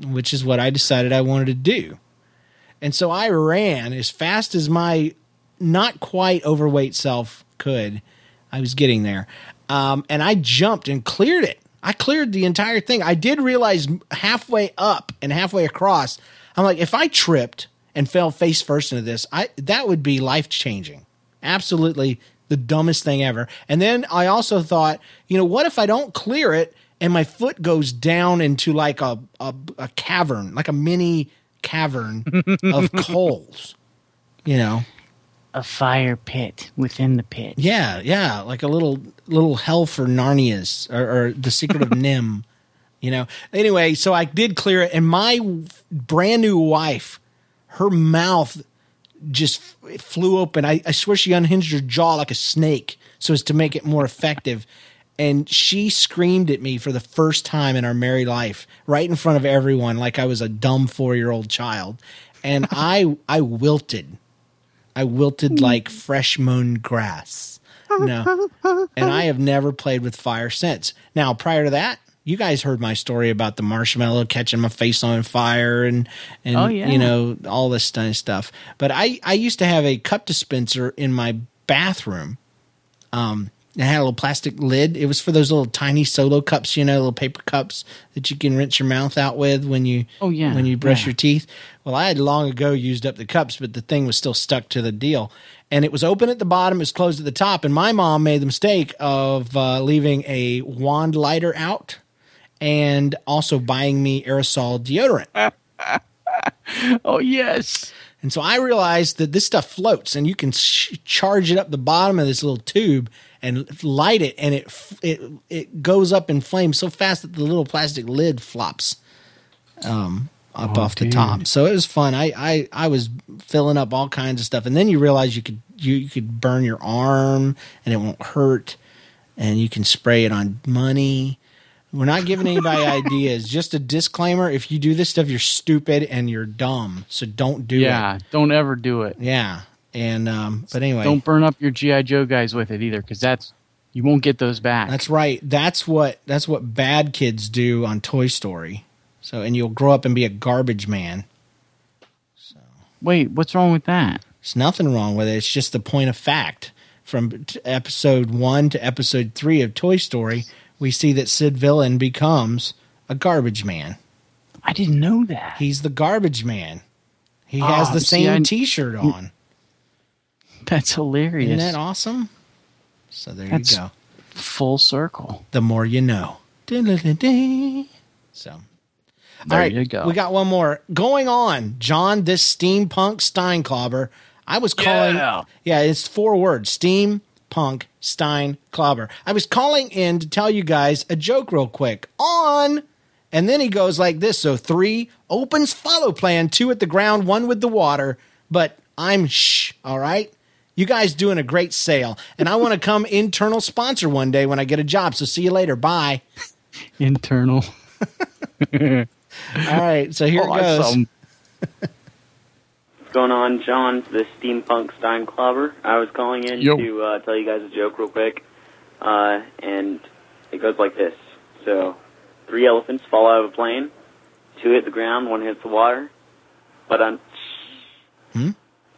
which is what I decided I wanted to do. And so I ran as fast as my not quite overweight self could. I was getting there. Um, and I jumped and cleared it. I cleared the entire thing. I did realize halfway up and halfway across, I'm like, if I tripped and fell face first into this, I that would be life changing. Absolutely the dumbest thing ever. And then I also thought, you know, what if I don't clear it and my foot goes down into like a a, a cavern, like a mini cavern (laughs) of coals, you know? A fire pit within the pit. Yeah, yeah, like a little little hell for Narnia's or, or the Secret of (laughs) NIMH, you know. Anyway, so I did clear it, and my brand new wife, her mouth just f- flew open. I, I swear she unhinged her jaw like a snake so as to make it more effective. And she screamed at me for the first time in our married life, right in front of everyone, like I was a dumb four year old child. And (laughs) I I wilted. I wilted like fresh mown grass. No. And I have never played with fire since. Now, prior to that, you guys heard my story about the marshmallow catching my face on fire and and Oh, yeah. you know all this kind of stuff. But I I used to have a cup dispenser in my bathroom. Um it had a little plastic lid. It was for those little tiny solo cups, you know, little paper cups that you can rinse your mouth out with when you Oh, yeah, when you brush yeah. your teeth. Well, I had long ago used up the cups, but the thing was still stuck to the deal. And it was open at the bottom, it was closed at the top. And my mom made the mistake of uh, leaving a wand lighter out and also buying me aerosol deodorant. (laughs) Oh yes. And so I realized that this stuff floats and you can sh- charge it up the bottom of this little tube and light it and it it it goes up in flames so fast that the little plastic lid flops um up Oh, off the top. So it was fun. I, I I was filling up all kinds of stuff and then you realize you could you, you could burn your arm and it won't hurt and you can spray it on money. We're not giving anybody (laughs) ideas. Just a disclaimer: if you do this stuff, you're stupid and you're dumb. So don't do it. Yeah. Don't ever do it. Yeah. And um, but anyway, Don't burn up your GI Joe guys with it either, because that's you won't get those back. that's right. That's what that's what bad kids do on Toy Story. So and you'll grow up and be a garbage man. So wait, what's wrong with that? There's nothing wrong with it. It's just the point of fact. From t- episode one to episode three of Toy Story, we see that Sid Villain becomes a garbage man. I didn't know that. He's the garbage man. He Ah, has the see, same I- T-shirt on. That's hilarious. Isn't that awesome? So there That's- you go. Full circle. The more you know. (laughs) So. There All right, you go. we got one more going on. John, this steampunk Steinclobber. I was calling. Yeah. Yeah, it's four words: steampunk Steinclobber. I was calling in to tell you guys a joke real quick on, and then he goes like this: so three opens follow plan, two at the ground, one with the water. But I'm shh. All right. You guys doing a great sale, and I want to (laughs) come internal sponsor one day when I get a job. So see you later. Bye. Internal. (laughs) All right, so here it goes. What's going on, John? the steampunk Stein Clobber. I was calling in Yo. to uh, tell you guys a joke real quick, uh, and it goes like this. So, three elephants fall out of a plane. Two hit the ground, one hits the water. But I'm. Hmm?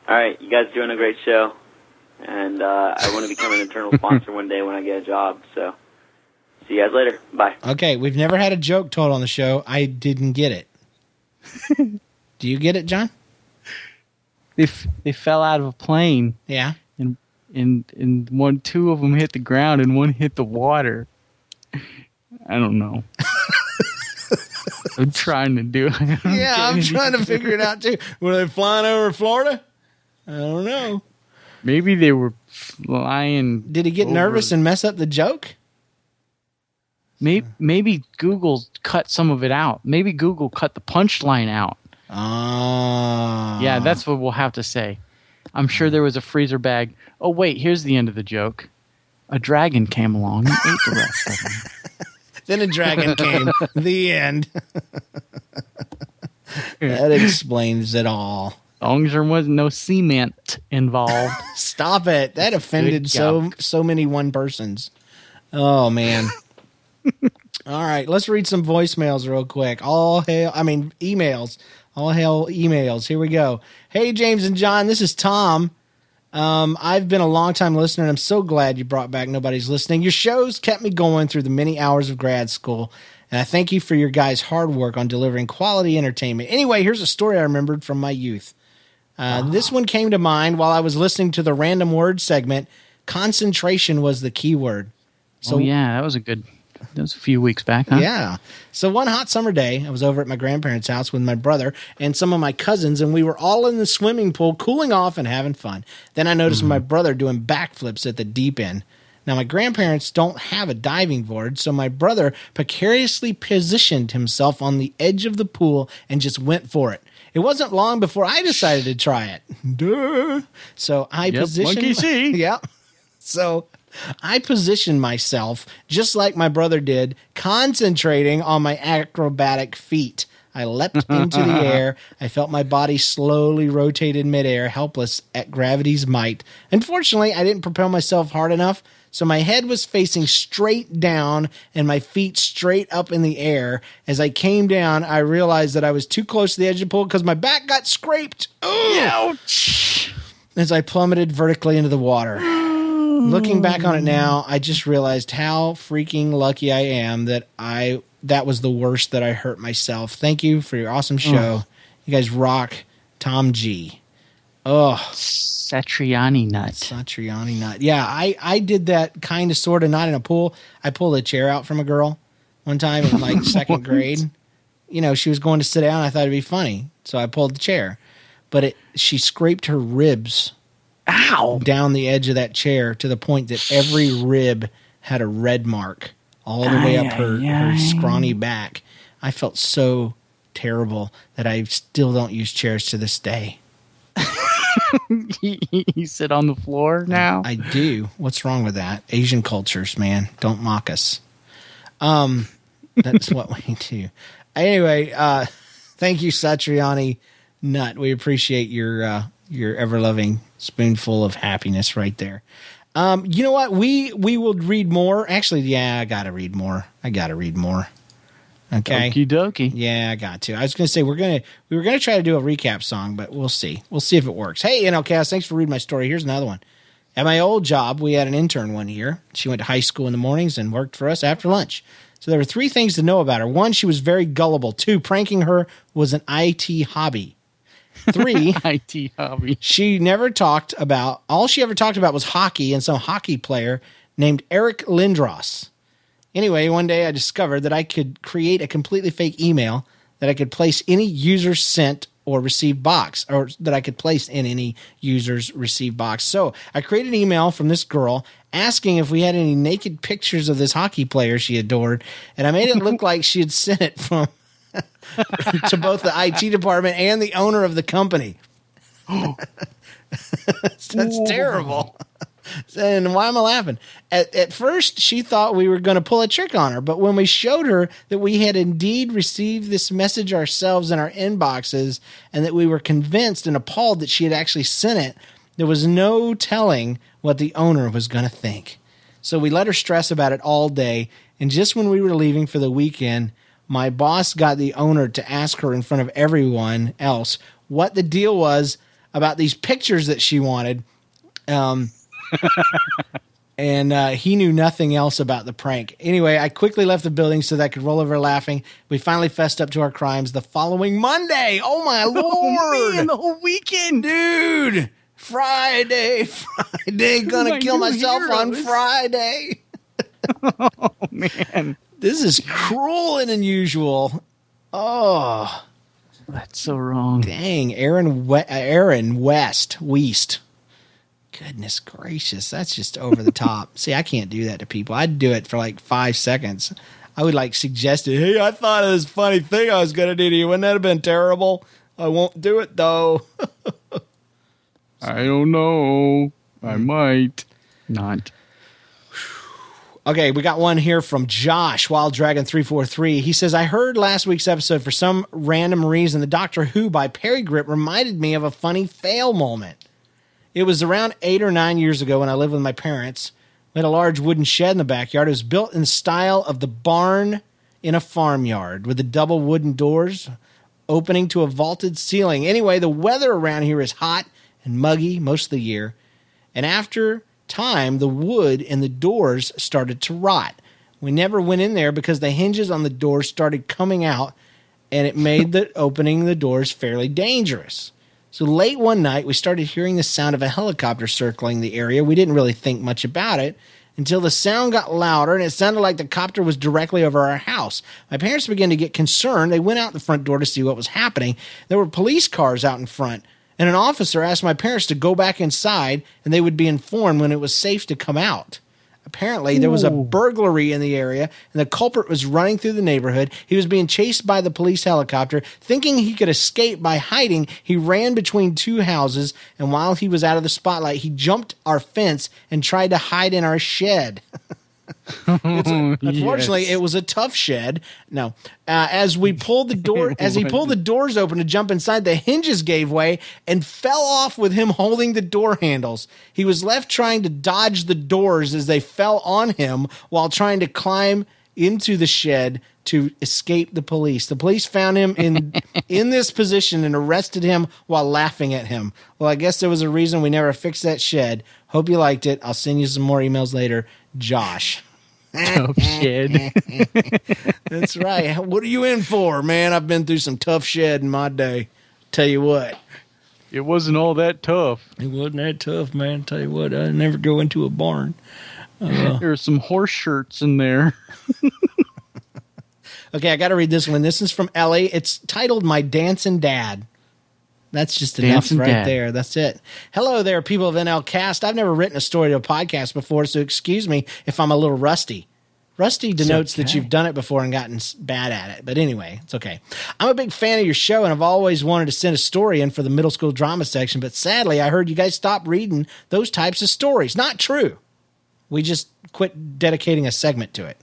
All right, you guys doing a great show, and uh, I want to become an internal sponsor one day when I get a job. So, see you guys later. Bye. Okay, we've never had a joke told on the show. I didn't get it. (laughs) Do you get it, John? They, f- they fell out of a plane Yeah. and and and one two of them hit the ground and one hit the water. I don't know. (laughs) I'm trying to do. it. (laughs) Yeah, I'm trying to figure it out too. Were they flying over Florida? I don't know. Maybe they were flying. Did he get over- nervous and mess up the joke? Maybe maybe Google cut some of it out. Maybe Google cut the punchline out. Ah. Yeah, that's what we'll have to say. I'm sure there was a freezer bag. Oh wait, here's the end of the joke. A dragon came along and ate the rest of them. (laughs) Then a dragon came. (laughs) the end. (laughs) that explains it all. As long as there wasn't no cement involved. (laughs) Stop it. That offended so so many one persons. Oh man. (laughs) All right, let's read some voicemails real quick. All hail I mean emails. All hail emails. Here we go. Hey James and John, this is Tom. Um, I've been a long time listener and I'm so glad you brought back Nobody's Listening. Your shows kept me going through the many hours of grad school. And I thank you for your guys' hard work on delivering quality entertainment. Anyway, here's a story I remembered from my youth. Uh, This one came to mind while I was listening to the random word segment. Concentration was the key word. So oh, yeah, that was a good. That was a few weeks back, huh? Yeah. So one hot summer day, I was over at my grandparents' house with my brother and some of my cousins, and we were all in the swimming pool, cooling off and having fun. Then I noticed my brother doing backflips at the deep end. Now, my grandparents don't have a diving board, so my brother precariously positioned himself on the edge of the pool and just went for it. It wasn't long before I decided to try it. Duh. So I Yep, positioned. monkey see. (laughs) Yep. So I positioned myself just like my brother did, concentrating on my acrobatic feet. I leapt (laughs) into the air. I felt my body slowly rotate in midair, helpless at gravity's might. Unfortunately, I didn't propel myself hard enough, so my head was facing straight down and my feet straight up in the air. As I came down, I realized that I was too close to the edge of the pool because my back got scraped. Ugh as I plummeted vertically into the water. (sighs) Looking back on it now, I just realized how freaking lucky I am that I that was the worst that I hurt myself. Thank you for your awesome oh. show. You guys rock. Tom G. Oh, Satriani nut. Satriani nut. Yeah, I I did that kind of sort of not in a pool. I pulled a chair out from a girl one time in like (laughs) second grade. You know, she was going to sit down. I thought it'd be funny, so I pulled the chair. But it she scraped her ribs Ow! down the edge of that chair to the point that every rib had a red mark all the way up her, her scrawny back. I felt so terrible that I still don't use chairs to this day. (laughs) you sit on the floor now. I do. What's wrong with that? Asian cultures, man. Don't mock us. Um, that's what (laughs) we do. Anyway, uh, thank you, Satriani Nut. We appreciate your uh, your ever loving spoonful of happiness right there. Um, you know what? We we will read more. Actually, yeah, I gotta read more. I gotta read more. Okay. Okie dokie. Yeah, I got to. I was going to say we're going to we were going to try to do a recap song, but we'll see. We'll see if it works. Hey, NLCast, thanks for reading my story. Here's another one. At my old job, we had an intern one year. She went to high school in the mornings and worked for us after lunch. So there were three things to know about her. One, she was very gullible. Two, pranking her was an IT hobby. Three, (laughs) IT hobby. she never talked about all she ever talked about was hockey and some hockey player named Eric Lindros. Anyway, one day I discovered that I could create a completely fake email that I could place any user sent or received box, or that I could place in any user's received box. So I created an email from this girl asking if we had any naked pictures of this hockey player she adored, and I made it look (laughs) like she had sent it from (laughs) to both the IT department and the owner of the company. (gasps) (laughs) That's terrible. And why am I laughing? At, at first, she thought we were going to pull a trick on her, but when we showed her that we had indeed received this message ourselves in our inboxes and that we were convinced and appalled that she had actually sent it, there was no telling what the owner was going to think. So we let her stress about it all day, and just when we were leaving for the weekend, my boss got the owner to ask her in front of everyone else what the deal was about these pictures that she wanted. Um, and uh, he knew nothing else about the prank. Anyway, I quickly left the building so that I could roll over laughing. We finally fessed up to our crimes the following Monday. Oh my (laughs) lord! Man, the whole weekend. dude. Friday, (laughs) Friday, (laughs) gonna My kill myself on heroes. Friday. Man, This is cruel and unusual. Oh, that's so wrong. dang, Aaron, we- uh, Aaron West, Weast. Goodness gracious, that's just over the top. (laughs) See, I can't do that to people. I'd do it for like five seconds. I would like suggest it. Hey, I thought of this funny thing I was gonna do to you. Wouldn't that have been terrible? I won't do it though. (laughs) I don't know. I hmm. might not. Okay, we got one here from Josh, Wild Dragon 343. He says, I heard last week's episode for some random reason the Doctor Who by Parry Gripp reminded me of a funny fail moment. It was around eight or nine years ago when I lived with my parents. We had a large wooden shed in the backyard. It was built in the style of the barn in a farmyard with the double wooden doors opening to a vaulted ceiling. Anyway, the weather around here is hot and muggy most of the year. And after time, the wood in the doors started to rot. We never went in there because the hinges on the doors started coming out and it made the opening the doors fairly dangerous. So late one night, we started hearing the sound of a helicopter circling the area. We didn't really think much about it until the sound got louder and it sounded like the copter was directly over our house. My parents began to get concerned. They went out the front door to see what was happening. There were police cars out in front, and an officer asked my parents to go back inside and they would be informed when it was safe to come out. Apparently, there was a burglary in the area, and the culprit was running through the neighborhood. He was being chased by the police helicopter. Thinking he could escape by hiding, he ran between two houses, and while he was out of the spotlight, he jumped our fence and tried to hide in our shed. (laughs) (laughs) Unfortunately, it was a tough shed. No, uh, as we pulled the door, (laughs) as he pulled the doors open to jump inside, the hinges gave way and fell off with him holding the door handles. He was left trying to dodge the doors as they fell on him while trying to climb into the shed to escape the police. The police found him in (laughs) in this position and arrested him while laughing at him. Well, I guess there was a reason we never fixed that shed. Hope you liked it. I'll send you some more emails later. Josh. Tough (laughs) shed. That's right. What are you in for, man? I've been through some tough shed in my day. Tell you what. it wasn't all that tough. It wasn't that tough, man. Tell you what, I never go into a barn. Uh, there were some horse shirts in there. (laughs) Okay, I got to read this one. This is from Ellie. It's titled "My Dancing Dad." That's just enough right Dad. there. That's it. Hello there, people of NL Cast. I've never written a story to a podcast before, so excuse me if I'm a little rusty. Rusty denotes that you've done it before and gotten bad at it. But anyway, it's okay. I'm a big fan of your show, and I've always wanted to send a story in for the middle school drama section. But sadly, I heard you guys stop reading those types of stories. Not true. We just quit dedicating a segment to it.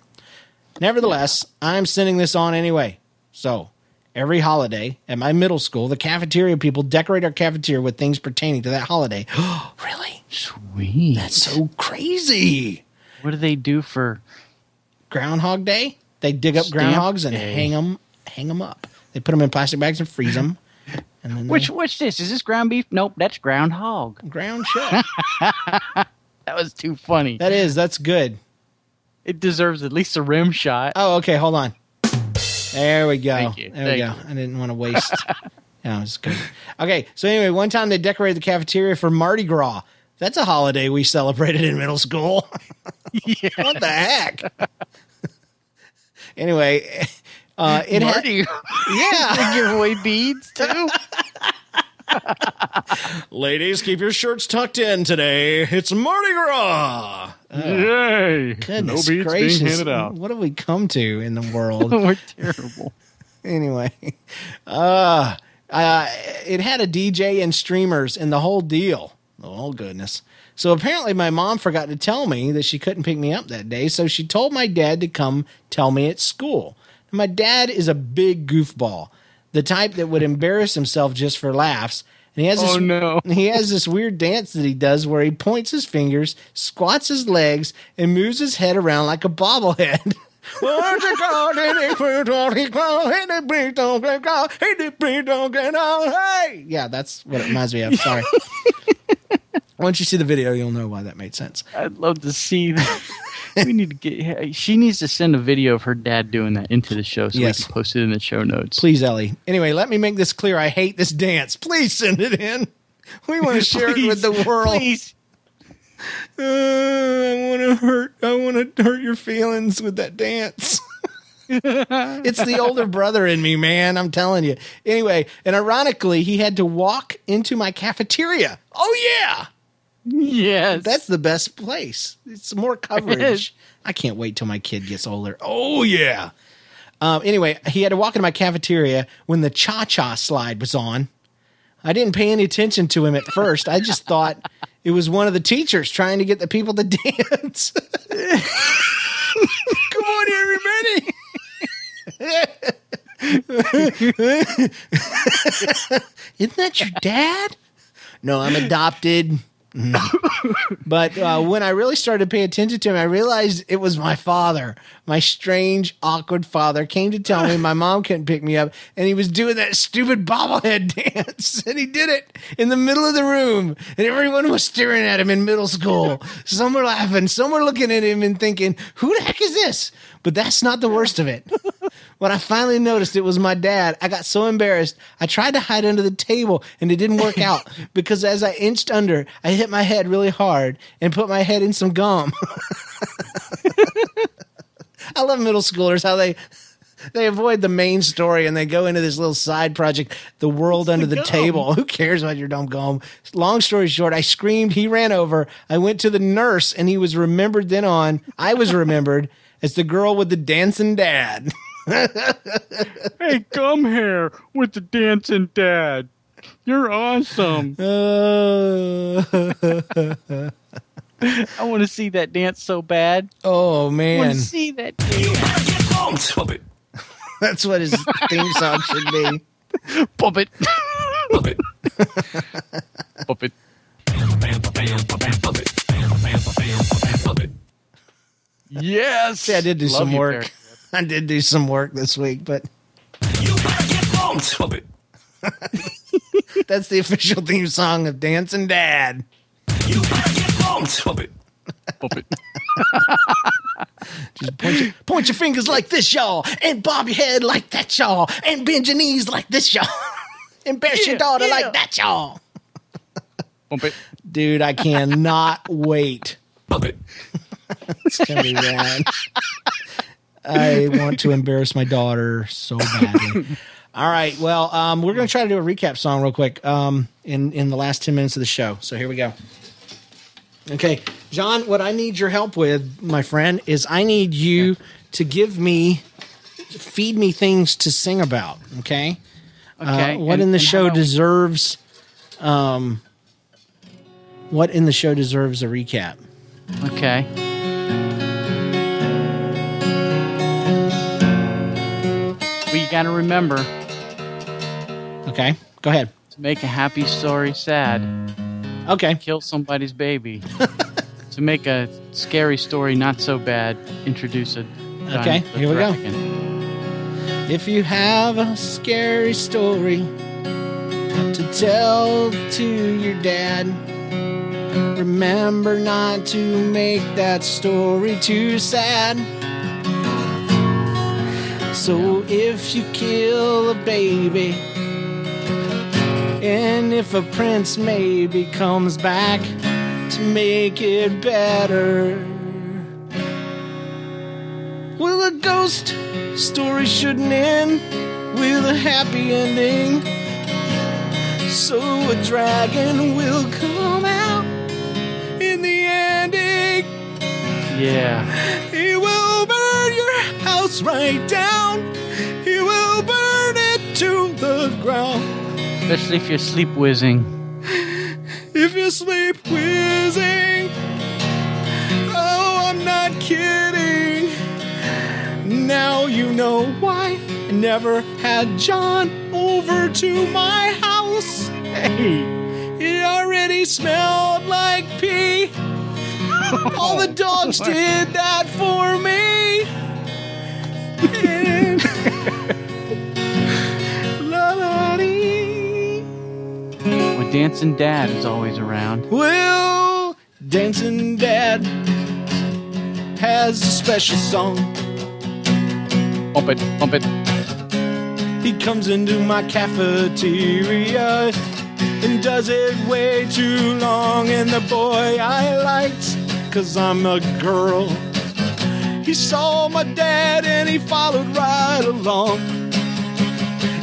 Nevertheless, I'm sending this on anyway. So, every holiday at my middle school, the cafeteria people decorate our cafeteria with things pertaining to that holiday. (gasps) really? Sweet. That's so crazy. what do they do for? Groundhog Day? They dig up Stamp groundhogs and Day. hang them, hang them up. They put them in plastic bags and freeze them. (laughs) And then Which they what's this? Is this ground beef? Nope, that's groundhog. ground (laughs) shut. That was too funny. that is, that's good. It deserves at least a rim shot. Oh, okay. Hold on. There we go. Thank you. There we Thank go. I didn't want to (laughs) waste. yeah, it was good. Okay. So anyway, one time they decorated the cafeteria for Mardi Gras. That's a holiday we celebrated in middle school. yeah. (laughs) what the heck? anyway, uh, it had, Marty, yeah. (laughs) give away beads too. Ladies, keep your shirts tucked in today. It's Mardi Gras. Yay! Goodness gracious. What have we come to in the world? (laughs) We're terrible. (laughs) anyway, uh, uh, it had a DJ and streamers and the whole deal. Oh, goodness. So apparently, my mom forgot to tell me that she couldn't pick me up that day. So she told my dad to come tell me at school. My dad is a big goofball, the type that would embarrass himself just for laughs. And he has this, Oh, no. (laughs) he has this weird dance that he does where he points his fingers, squats his legs, and moves his head around like a bobblehead. (laughs) yeah, that's what it reminds me of. Sorry. (laughs) Once you see the video, you'll know why that made sense. I'd love to see that. We need to get. She needs to send a video of her dad doing that into the show so Yes. we can post it in the show notes. Please, Ellie. Anyway, let me make this clear. I hate this dance. Please send it in. We want to (laughs) share it with the world. Please. Uh, I want to hurt. I want to hurt your feelings with that dance. (laughs) it's the older brother in me, man. I'm telling you. Anyway, and ironically, he had to walk into my cafeteria. Oh yeah, Yes. that's the best place. It's more (laughs) coverage. I can't wait till my kid gets older. Oh yeah. Um, anyway, he had to walk into my cafeteria when the cha cha slide was on. I didn't pay any attention to him at first. I just thought it was one of the teachers trying to get the people to (laughs) dance. Come on, everybody. (laughs) Isn't that your dad? No, I'm adopted. (laughs) but uh, when I really started to pay attention to him, I realized it was my father. My strange, awkward father came to tell me my (laughs) mom couldn't pick me up, and he was doing that stupid bobblehead (laughs) dance. And he did it in the middle of the room, and everyone was staring at him in middle school. Some were laughing, some were looking at him and thinking, Who the heck is this? But that's not the worst of it. When I finally noticed it was my dad, I got so embarrassed. I tried to hide under the table and it didn't work out (laughs) because as I inched under, I hit my head really hard and put my head in some gum. (laughs) I love middle schoolers how they they avoid the main story and they go into this little side project, the world under the, gum? table. Who cares about your dumb gum? Long story short, I screamed, he ran over. I went to the nurse and he was remembered then on. I was remembered as the girl with the dancing dad. (laughs) hey, come here with the dancing dad. You're awesome. (laughs) Uh, (laughs) I want to see that dance so bad. oh I want man, to see that dance. (laughs) that's what his theme song should be. Pump it. Pump it. Pump it. Yes. See, I did do Love some work. Barry. I did do some work this week, but you better get bumped. (laughs) that's the official theme song of Dancing Dad. Pump it. Just point your, point your fingers like this, y'all, and bob your head like that, y'all, and bend your knees like this, y'all. (laughs) Embarrass your Yeah, daughter yeah. like that, y'all. Pump it. Dude, I cannot wait. Pump it. (laughs) It's gonna be rad. I (laughs) want to embarrass my daughter so badly. All right, well, um, we're gonna try to do a recap song real quick um, in in the last ten minutes of the show. So here we go. Okay, John, what I need your help with, my friend, is I need you to give me, feed me things to sing about. Okay. Okay. Uh, what and- in the show deserves, um, what in the show deserves a recap? Okay. You got to remember Okay, go ahead. to make a happy story sad, Okay. kill somebody's baby. (laughs) to make a scary story not so bad, introduce a. Okay, here we go. If you have a scary story to tell to your dad, remember not to make that story too sad. So if you kill a baby, and if a prince maybe comes back to make it better. Well, a ghost story shouldn't end with a happy ending. So a dragon will come out in the ending. Yeah. He will burn your house right down. He will burn it to the ground. Especially if you're sleep whizzing. If you're sleep whizzing. Oh, I'm not kidding. Now you know why I never had John over to my house. Hey. It already smelled like pee. (laughs) All the dogs oh, did that for me. And- La la dee. Well, dancing dad is always around. Well, Dancing Dad has a special song. Bump it, bump it. He comes into my cafeteria and does it way too long. And the boy I liked, cause I'm a girl. He saw my dad and he followed right along.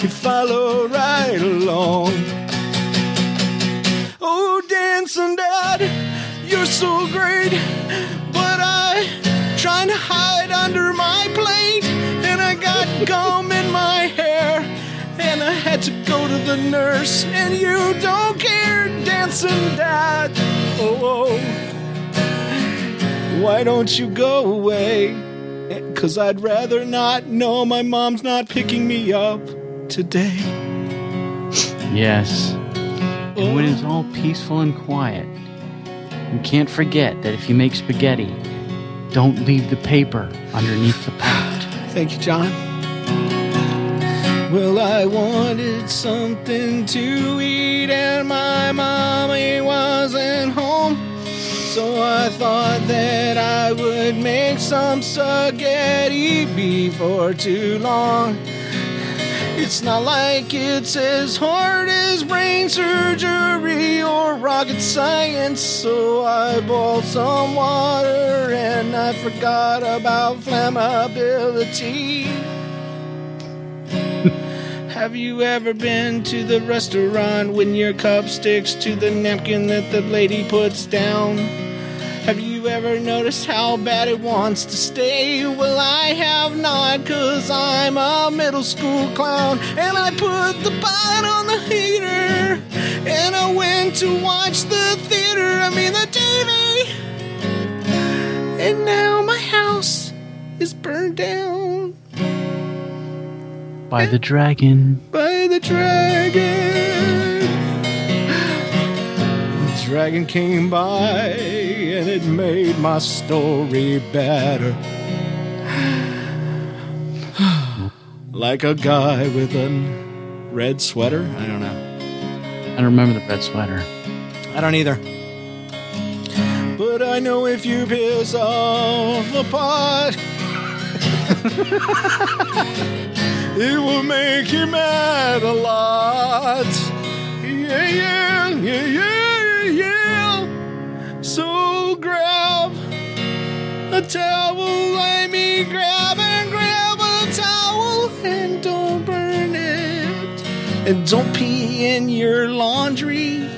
He followed right along. Oh, dancing dad, you're so great. But I trying to hide under my plate, and I got (laughs) gum in my hair, and I had to go to the nurse, and you don't care, dancing dad. Oh, oh. oh. Why don't you go away? Cause I'd rather not know my mom's not picking me up today. Yes. And when it's oh. all peaceful and quiet, you can't forget that if you make spaghetti, don't leave the paper underneath the pot. Thank you, John. Well, I wanted something to eat, and my mommy wasn't home. So I thought that I would make some spaghetti before too long. It's not like it's as hard as brain surgery or rocket science. So I boiled some water and I forgot about flammability. (laughs) Have you ever been to the restaurant when your cup sticks to the napkin that the lady puts down? You ever noticed how bad it wants to stay? Well, I have not, cause I'm a middle school clown. And I put the pot on the heater. And I went to watch the theater, I mean the TV. And now my house is burned down By the dragon. by the dragon. The dragon came by and it made my story better. (sighs) like a guy with a red sweater. I don't know. I don't remember the red sweater. I don't either. But I know if you piss off the pot, (laughs) it will make you mad a lot. Yeah, yeah, yeah, yeah, towel, let me grab and grab a towel and don't burn it. And don't pee in your laundry.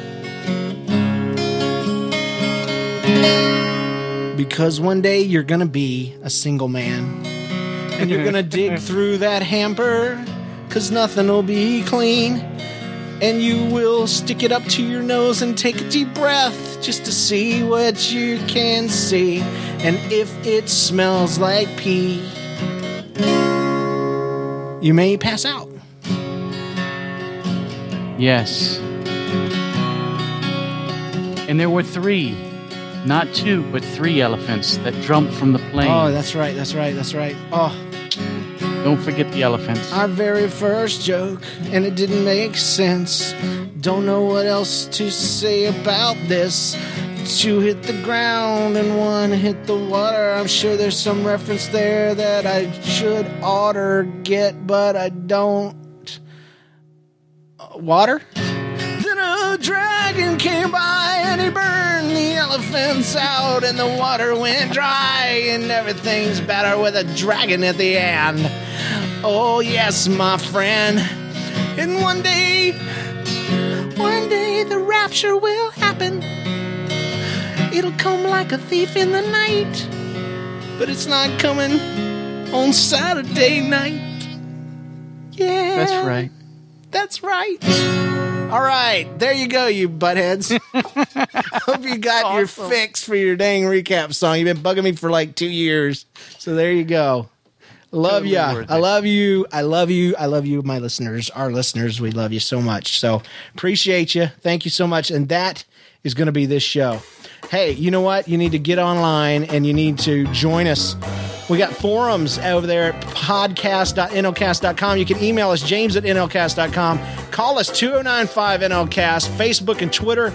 Because one day you're gonna be a single man. And you're gonna dig (laughs) through that hamper, cause nothing will be clean. And you will stick it up to your nose and take a deep breath just to see what you can see. And if it smells like pee, you may pass out. Yes. And there were three, not two, but three elephants that jumped from the plane. Oh, that's right, that's right, that's right. Oh, Don't forget the elephants. our very first joke, and it didn't make sense. Don't know what else to say about this. Two hit the ground and one hit the water. I'm sure there's some reference there that I should oughter get, but I don't. Uh, water? Then a dragon came by and he burned the elephants out and the water went dry and everything's better with a dragon at the end. Oh, yes, my friend. And one day, one day the rapture will happen. It'll come like a thief in the night, but it's not coming on Saturday night. Yeah. That's right. That's right. All right, there you go, you buttheads. I (laughs) hope you got your fix for your dang recap song. You've been bugging me for like two years, so there you go. Love Totally ya. I love you. I love you. I love you, my listeners, our listeners. We love you so much. So appreciate you. Thank you so much. And that is going to be this show. Hey, you know what? You need to get online and you need to join us. We got forums over there at podcast.nlcast.com. You can email us, james at nlcast.com. Call us 2095 NLCast, Facebook and Twitter.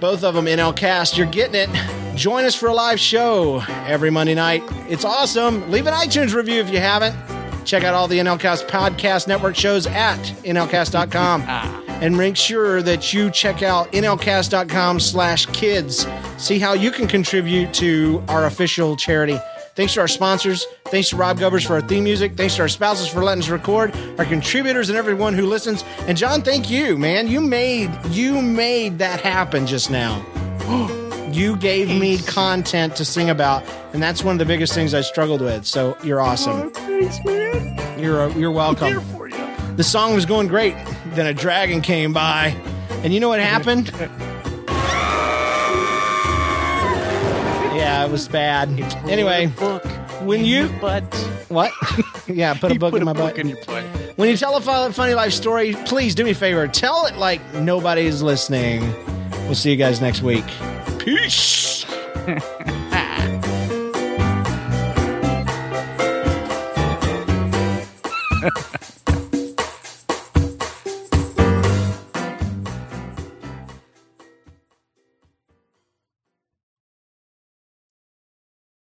Both of them NLCast. You're getting it. Join us for a live show every Monday night. It's awesome. Leave an iTunes review if you haven't. Check out all the NLCast podcast network shows at nlcast.com. Ah. and make sure that you check out nlcast.com slash kids. See how you can contribute to our official charity. Thanks to our sponsors. Thanks to Rob Gubbers for our theme music. Thanks to our spouses for letting us record. Our contributors and everyone who listens. And John, thank you, man. You made you made that happen just now. (gasps) (gasps) (gasps) You gave me content to sing about, and that's one of the biggest things I struggled with. So you're awesome. Oh, thanks, man. You're uh, you're welcome. Here for you. The song was going great. Then a dragon came by, and you know what happened? (laughs) yeah, it was bad. Anyway, book when you but what? (laughs) yeah, put a book in my butt. in your butt. When you tell a fu- funny life story, please do me a favor. Tell it like nobody's listening. We'll see you guys next week. Peace. (laughs)